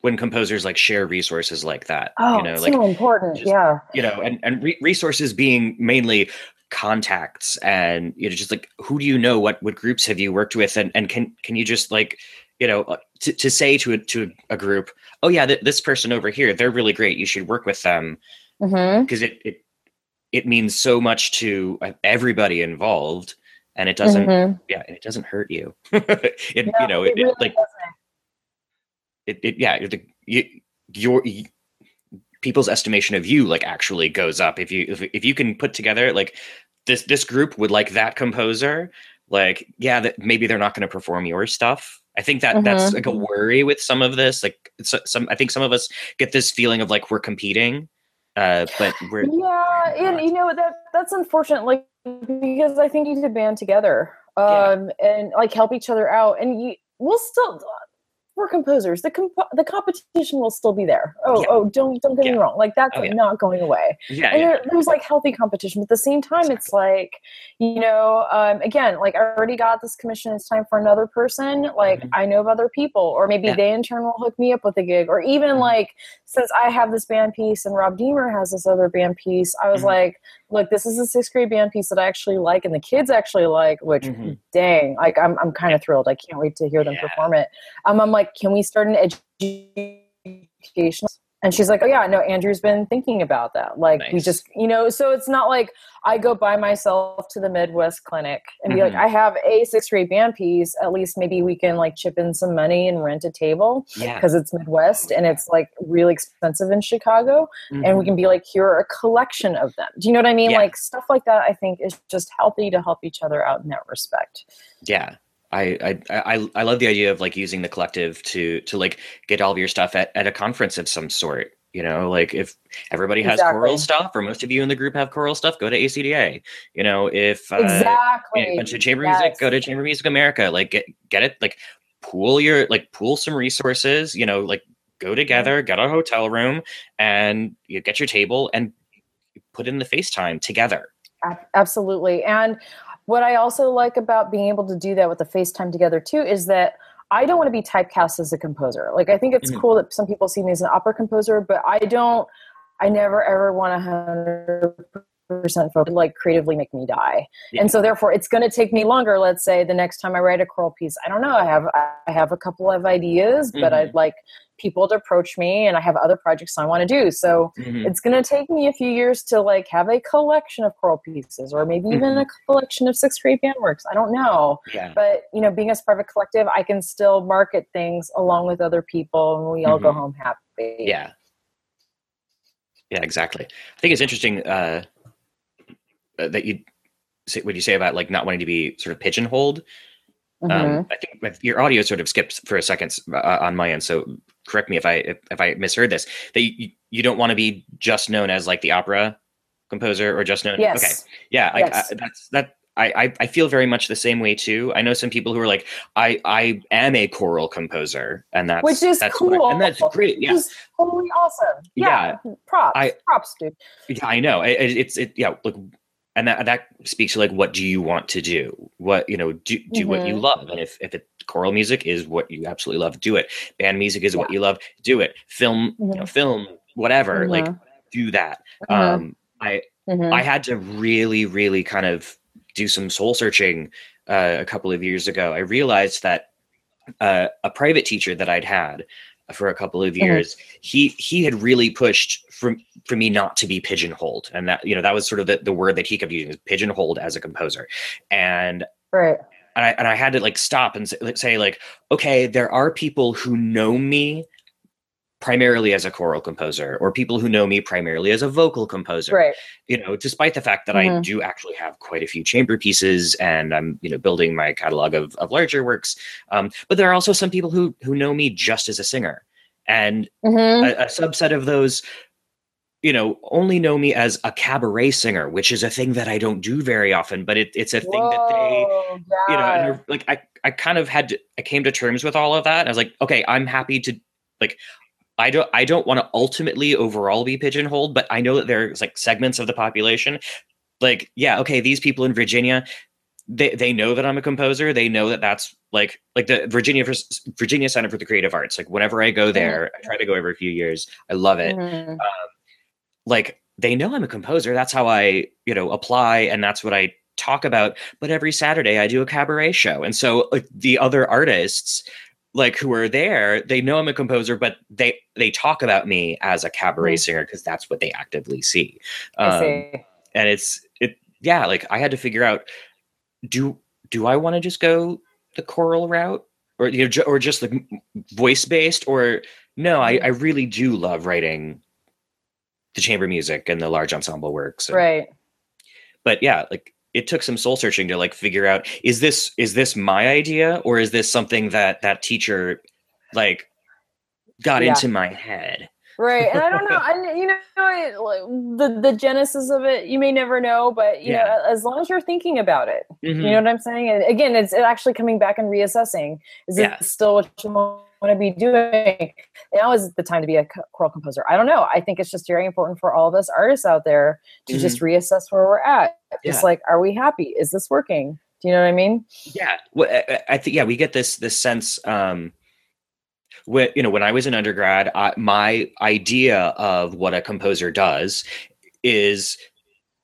[SPEAKER 1] when composers like share resources like that,
[SPEAKER 3] oh
[SPEAKER 1] you know,
[SPEAKER 3] so
[SPEAKER 1] like,
[SPEAKER 3] important
[SPEAKER 1] just-
[SPEAKER 3] yeah
[SPEAKER 1] you know, and, and re- resources being mainly contacts and, you know, just like, who do you know? What, what groups have you worked with? And, and can, can you just like, you know, uh, to, to say to a, to a group, oh yeah, th- this person over here, they're really great. You should work with them. because it, it it means so much to uh, everybody involved and it doesn't
[SPEAKER 3] Mhm.
[SPEAKER 1] yeah and it doesn't hurt you it
[SPEAKER 3] No,
[SPEAKER 1] you know it,
[SPEAKER 3] it really
[SPEAKER 1] like it, it yeah the, you, your y- people's estimation of you like actually goes up if you if, if you can put together like this this group would like that composer like yeah that maybe they're not going to perform your stuff i think that that's
[SPEAKER 3] Mhm.
[SPEAKER 1] like a worry with some of this like some i think some of us get this feeling of like we're competing uh but we're
[SPEAKER 3] yeah and you know that that's unfortunate like because i think you need to band together
[SPEAKER 1] Yeah.
[SPEAKER 3] um and like help each other out and you we'll still we're composers the comp- the competition will still be there oh
[SPEAKER 1] Yeah.
[SPEAKER 3] oh don't don't get
[SPEAKER 1] Yeah.
[SPEAKER 3] me wrong like that's
[SPEAKER 1] Oh, yeah.
[SPEAKER 3] not going away
[SPEAKER 1] yeah,
[SPEAKER 3] and
[SPEAKER 1] yeah.
[SPEAKER 3] there, there's like healthy competition but at the same time it's like you know um, again like i already got this commission it's time for another person like
[SPEAKER 1] Mhm.
[SPEAKER 3] i know of other people or maybe
[SPEAKER 1] Yeah.
[SPEAKER 3] they in turn will hook me up with a gig or even
[SPEAKER 1] Mhm.
[SPEAKER 3] like since i have this band piece and rob deemer has this other band piece i was
[SPEAKER 1] Mhm.
[SPEAKER 3] like look this is a sixth grade band piece that i actually like and the kids actually like which
[SPEAKER 1] Mhm.
[SPEAKER 3] dang like i'm, I'm kind of thrilled i can't wait to hear them
[SPEAKER 1] Yeah.
[SPEAKER 3] perform it um, i'm like can we start an education and she's like, "Oh yeah, no, Andrew's been thinking about that. Like we just, you know, so it's not like I go by myself to the Midwest clinic and be like,
[SPEAKER 1] Mhm.
[SPEAKER 3] I have a sixth grade band piece. At least maybe we can like chip in some money and rent a table
[SPEAKER 1] yeah
[SPEAKER 3] because it's Midwest and it's like really expensive in Chicago. And we
[SPEAKER 1] Mhm.
[SPEAKER 3] can be like, here are a collection of them. Do you know what I mean?
[SPEAKER 1] Yeah.
[SPEAKER 3] Like stuff like that. I think is just healthy to help each other out in that respect.
[SPEAKER 1] yeah I, I I I love the idea of like using the collective to to like get all of your stuff at, at a conference of some sort. You know, like if everybody has choral stuff, or most of you in the group have choral stuff, go to ACDA. You know, if uh,
[SPEAKER 3] exactly.
[SPEAKER 1] a bunch of chamber music, go to Chamber Music America. Like get get it, like pool your like pool some resources. You know, like go together, get a hotel room, and you get your table and put in the FaceTime together.
[SPEAKER 3] Absolutely. And what I also like about being able to do that with the FaceTime together too is that I don't want to be typecast as a composer. Like I think it's
[SPEAKER 1] Mhm.
[SPEAKER 3] cool that some people see me as an opera composer, but I don't I never ever want a hundred percent focus like creatively make me die.
[SPEAKER 1] Yeah.
[SPEAKER 3] And so therefore it's gonna take me longer, let's say the next time I write a choral piece. I don't know. I have I have a couple of ideas, but
[SPEAKER 1] Mhm.
[SPEAKER 3] I'd like people to approach me and I have other projects I want to do. So
[SPEAKER 1] Mhm.
[SPEAKER 3] it's going to take me a few years to like have a collection of choral pieces or maybe even
[SPEAKER 1] Mhm.
[SPEAKER 3] a collection of sixth grade band works i don't know
[SPEAKER 1] Yeah.
[SPEAKER 3] but you know being as part of a collective i can still market things along with other people and we all go
[SPEAKER 1] Mhm.
[SPEAKER 3] home happy
[SPEAKER 1] Yeah. Yeah, exactly. I think it's interesting uh, uh, that you say what you say about like not wanting to be sort of pigeonholed.
[SPEAKER 3] Mhm.
[SPEAKER 1] Um, I think my- your audio sort of skipped for a second uh, on my end, so correct me if I if, if I misheard this. That you, you don't want to be just known as like the opera composer or just known.
[SPEAKER 3] yes
[SPEAKER 1] Okay. Yeah, I,
[SPEAKER 3] Yes.
[SPEAKER 1] I, that's that. I, I, feel very much the same way too. I know some people who are like, I I am a choral composer, and that's
[SPEAKER 3] which is
[SPEAKER 1] that's
[SPEAKER 3] cool,
[SPEAKER 1] I, and that's great. Yeah,
[SPEAKER 3] is totally awesome. Yeah, props,
[SPEAKER 1] I-
[SPEAKER 3] props, dude.
[SPEAKER 1] yeah, I know. It, it- it's it yeah. Look, and that that speaks to like what do you want to do? What you know, do do what you
[SPEAKER 3] Mhm.
[SPEAKER 1] love, and if if it choral music is what you absolutely love, do it. Band music is what you love, do it. Film, you know, film, whatever, like
[SPEAKER 3] Mhm.
[SPEAKER 1] do that.
[SPEAKER 3] Mhm.
[SPEAKER 1] Um, I. I had to really, really kind of do some soul searching uh, a couple of years ago. I realized that uh, a private teacher that I'd had for a couple of
[SPEAKER 3] Mhm.
[SPEAKER 1] years, he he had really pushed for for me not to be pigeonholed, and that you know that was sort of the, the word that he kept using is pigeonholed as a composer, and
[SPEAKER 3] right.
[SPEAKER 1] and I and I had to like stop and say like, okay, there are people who know me primarily as a choral composer, or people who know me primarily as a vocal composer
[SPEAKER 3] Right.
[SPEAKER 1] you know, despite the fact that I
[SPEAKER 3] Mhm.
[SPEAKER 1] do actually have quite a few chamber pieces and I'm, you know, building my catalog of, of larger works. Um, but there are also some people who who know me just as a singer. And
[SPEAKER 3] Mhm.
[SPEAKER 1] a, a subset of those, you know, only know me as a cabaret singer, which is a thing that I don't do very often, but it, it's a thing that they
[SPEAKER 3] Whoa,
[SPEAKER 1] you know, and like I, I kind of had to, I came to terms with all of that. And I was like, okay, I'm happy to like, I don't, I don't want to ultimately overall be pigeonholed, but I know that there's like segments of the population, like, yeah, okay, these people in Virginia, they, they know that I'm a composer. They know that that's like, like the Virginia, Virginia Center for the Creative Arts. Like whenever I go there, I try to go every few years. I love it
[SPEAKER 3] Mhm.
[SPEAKER 1] like they know I'm a composer. That's how I, you know, apply and that's what I talk about. But every Saturday I do a cabaret show. And so like the other artists like who are there, they know I'm a composer, but they they talk about me as a cabaret
[SPEAKER 3] Mhm.
[SPEAKER 1] singer because that's what they actively see.
[SPEAKER 3] I
[SPEAKER 1] Um,
[SPEAKER 3] see.
[SPEAKER 1] and it's it yeah, like I had to figure out do do I want to just go the choral route or you know or just the voice based or no, I,
[SPEAKER 3] Mhm.
[SPEAKER 1] I really do love writing the chamber music and the large ensemble works. and-
[SPEAKER 3] Right.
[SPEAKER 1] But yeah, like it took some soul searching to like figure out is this is this my idea or is this something that that teacher like got
[SPEAKER 3] Yeah.
[SPEAKER 1] into my head?
[SPEAKER 3] Right. And I don't know. I you know it, the the genesis of it. You may never know, but you
[SPEAKER 1] Yeah.
[SPEAKER 3] know, as long as you're thinking about it,
[SPEAKER 1] Mhm.
[SPEAKER 3] you know what I'm saying. And again, it's it actually coming back and reassessing. Is
[SPEAKER 1] Yeah.
[SPEAKER 3] it still what you want to be doing? Now is the time to be a cho- choral composer. I don't know. I think it's just very important for all of us artists out there to just reassess where we're at. Just
[SPEAKER 1] Mm-hmm. Yeah.
[SPEAKER 3] like, are we happy? Is this working? Do you know what I mean?
[SPEAKER 1] yeah well, I think yeah we get this this sense um when you know when i was an undergrad I, my idea of what a composer does is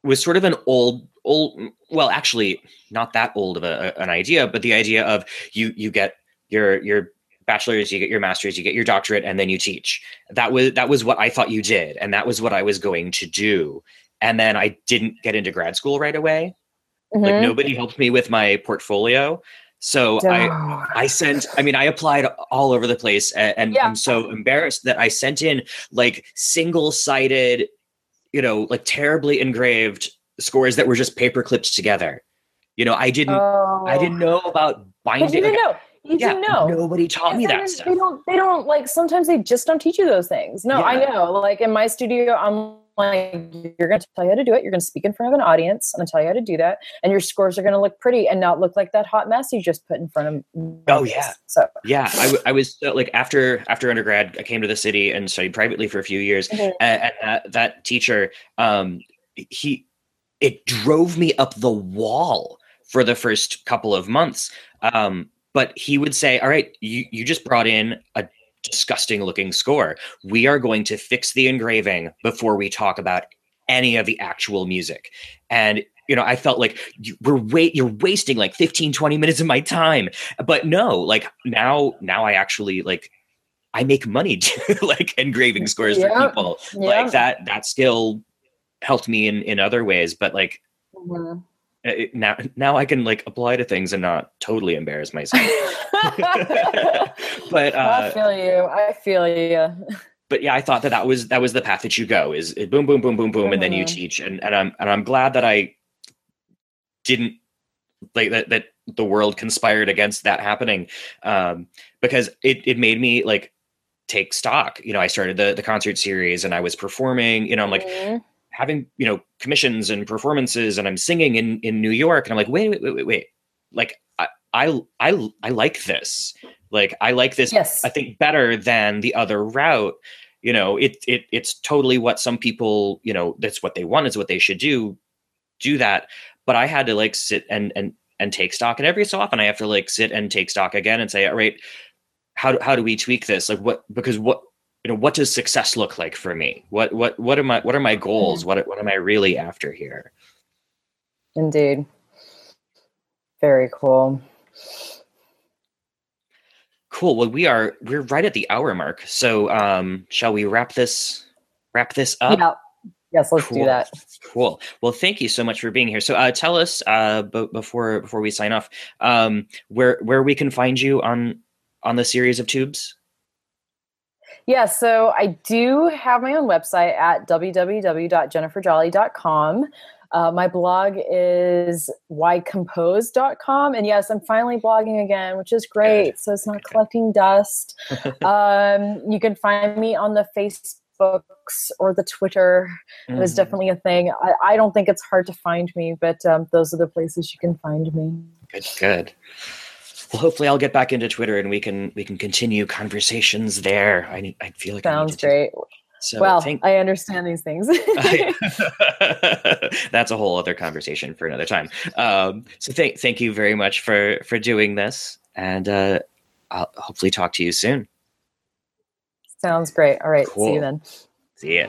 [SPEAKER 1] was sort of an old old well actually not that old of a, an idea but the idea of you you get your your bachelor's you get your master's you get your doctorate and then you teach that was that was what i thought you did and that was what i was going to do and then i didn't get into grad school right away like
[SPEAKER 3] Mhm.
[SPEAKER 1] nobody helped me with my portfolio so i i sent i mean i applied all over the place and, and
[SPEAKER 3] Yeah.
[SPEAKER 1] i'm so embarrassed that i sent in like single sided you know like terribly engraved scores that were just paper clipped together you know i didn't
[SPEAKER 3] oh.
[SPEAKER 1] i didn't know about binding
[SPEAKER 3] you didn't
[SPEAKER 1] like,
[SPEAKER 3] know. You
[SPEAKER 1] yeah
[SPEAKER 3] know.
[SPEAKER 1] nobody taught me that stuff
[SPEAKER 3] They don't. They don't like. Sometimes they just don't teach you those things. No, I know. Like in my studio, I'm like, you're going to tell you how to do it. You're going to speak in front of an audience. I'm going to tell you how to do that, and your scores are going to look pretty and not look like that hot mess you just put in front of.
[SPEAKER 1] Oh, yeah.
[SPEAKER 3] So
[SPEAKER 1] yeah I, w- I was uh, like after after undergrad i came to the city and studied privately for a few years
[SPEAKER 3] Mhm.
[SPEAKER 1] and, and that, that teacher um he it drove me up the wall for the first couple of months um but he would say all right you you just brought in a disgusting looking score. We are going to fix the engraving before we talk about any of the actual music. And you know i felt like you, we're wait you're wasting like 15 20 minutes of my time. But no like now now i actually like i make money to like engraving scores for people.
[SPEAKER 3] Yeah.
[SPEAKER 1] like that that skill helped me in in other ways but like
[SPEAKER 3] Mhm.
[SPEAKER 1] It, now now i can like apply to things and not totally embarrass myself but
[SPEAKER 3] I
[SPEAKER 1] uh
[SPEAKER 3] feel you. I feel you.
[SPEAKER 1] but yeah i thought that that was that was the path that you go is boom boom boom boom boom and then you
[SPEAKER 3] Mhm.
[SPEAKER 1] teach and and i'm and i'm glad that i didn't like that that the world conspired against that happening um because it it made me like take stock you know i started the the concert series and i was performing you know i'm like
[SPEAKER 3] Mhm.
[SPEAKER 1] Having you know commissions and performances and i'm singing in in new york and i'm like wait wait wait wait, wait. like I, I i i like this like i like this
[SPEAKER 3] yes.
[SPEAKER 1] i think better than the other route you know it it it's totally what some people you know that's what they want is what they should do do that but i had to like sit and and and take stock and every so often i have to like sit and take stock again and say all right how do, how do we tweak this like what because what you know what does success look like for me? What what what are my what are my goals? Mm-hmm. what what am i really after here?
[SPEAKER 3] Indeed. Very cool.
[SPEAKER 1] Cool. Well we are we're right at the hour mark. So um shall we wrap this wrap this up?
[SPEAKER 3] Yeah. Yes let's cool. do that.
[SPEAKER 1] Cool. Well thank you so much for being here. So uh tell us uh b- before before we sign off um where where we can find you on on the series of tubes
[SPEAKER 3] yeah, so I do have my own website at www.jenniferjolley.com. Uh, my blog is whycompose.com. And yes, I'm finally blogging again, which is great. So it's not collecting dust. um, you can find me on the Facebooks or the Twitter. Mm. It was definitely a thing. I, I, don't think it's hard to find me, but um, those are the places you can find me.
[SPEAKER 1] Good, good well, hopefully I'll get back into Twitter and we can we can continue conversations there. I need, I feel like
[SPEAKER 3] sounds great. So well, thank- I understand these things.
[SPEAKER 1] That's a whole other conversation for another time. Um, so thank thank you very much for for doing this, and uh, I'll hopefully talk to you soon.
[SPEAKER 3] Sounds great. All right, cool. see you then.
[SPEAKER 1] See ya.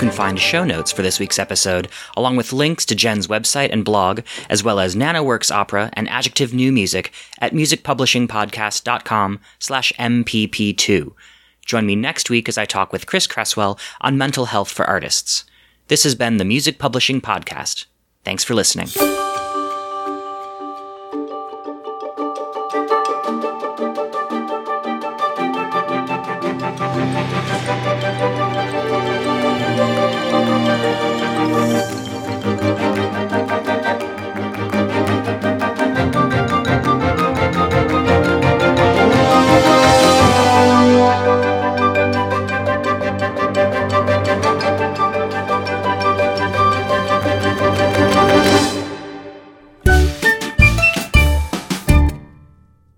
[SPEAKER 1] Can find show notes for this week's episode, along with links to Jenn's website and blog, as well as NanoWorks opera and adjective new music at musicpublishingpodcast.com slash mpp2. Join me next week as I talk with Chris Cresswell on mental health for artists. This has been the Music Publishing Podcast. Thanks for listening.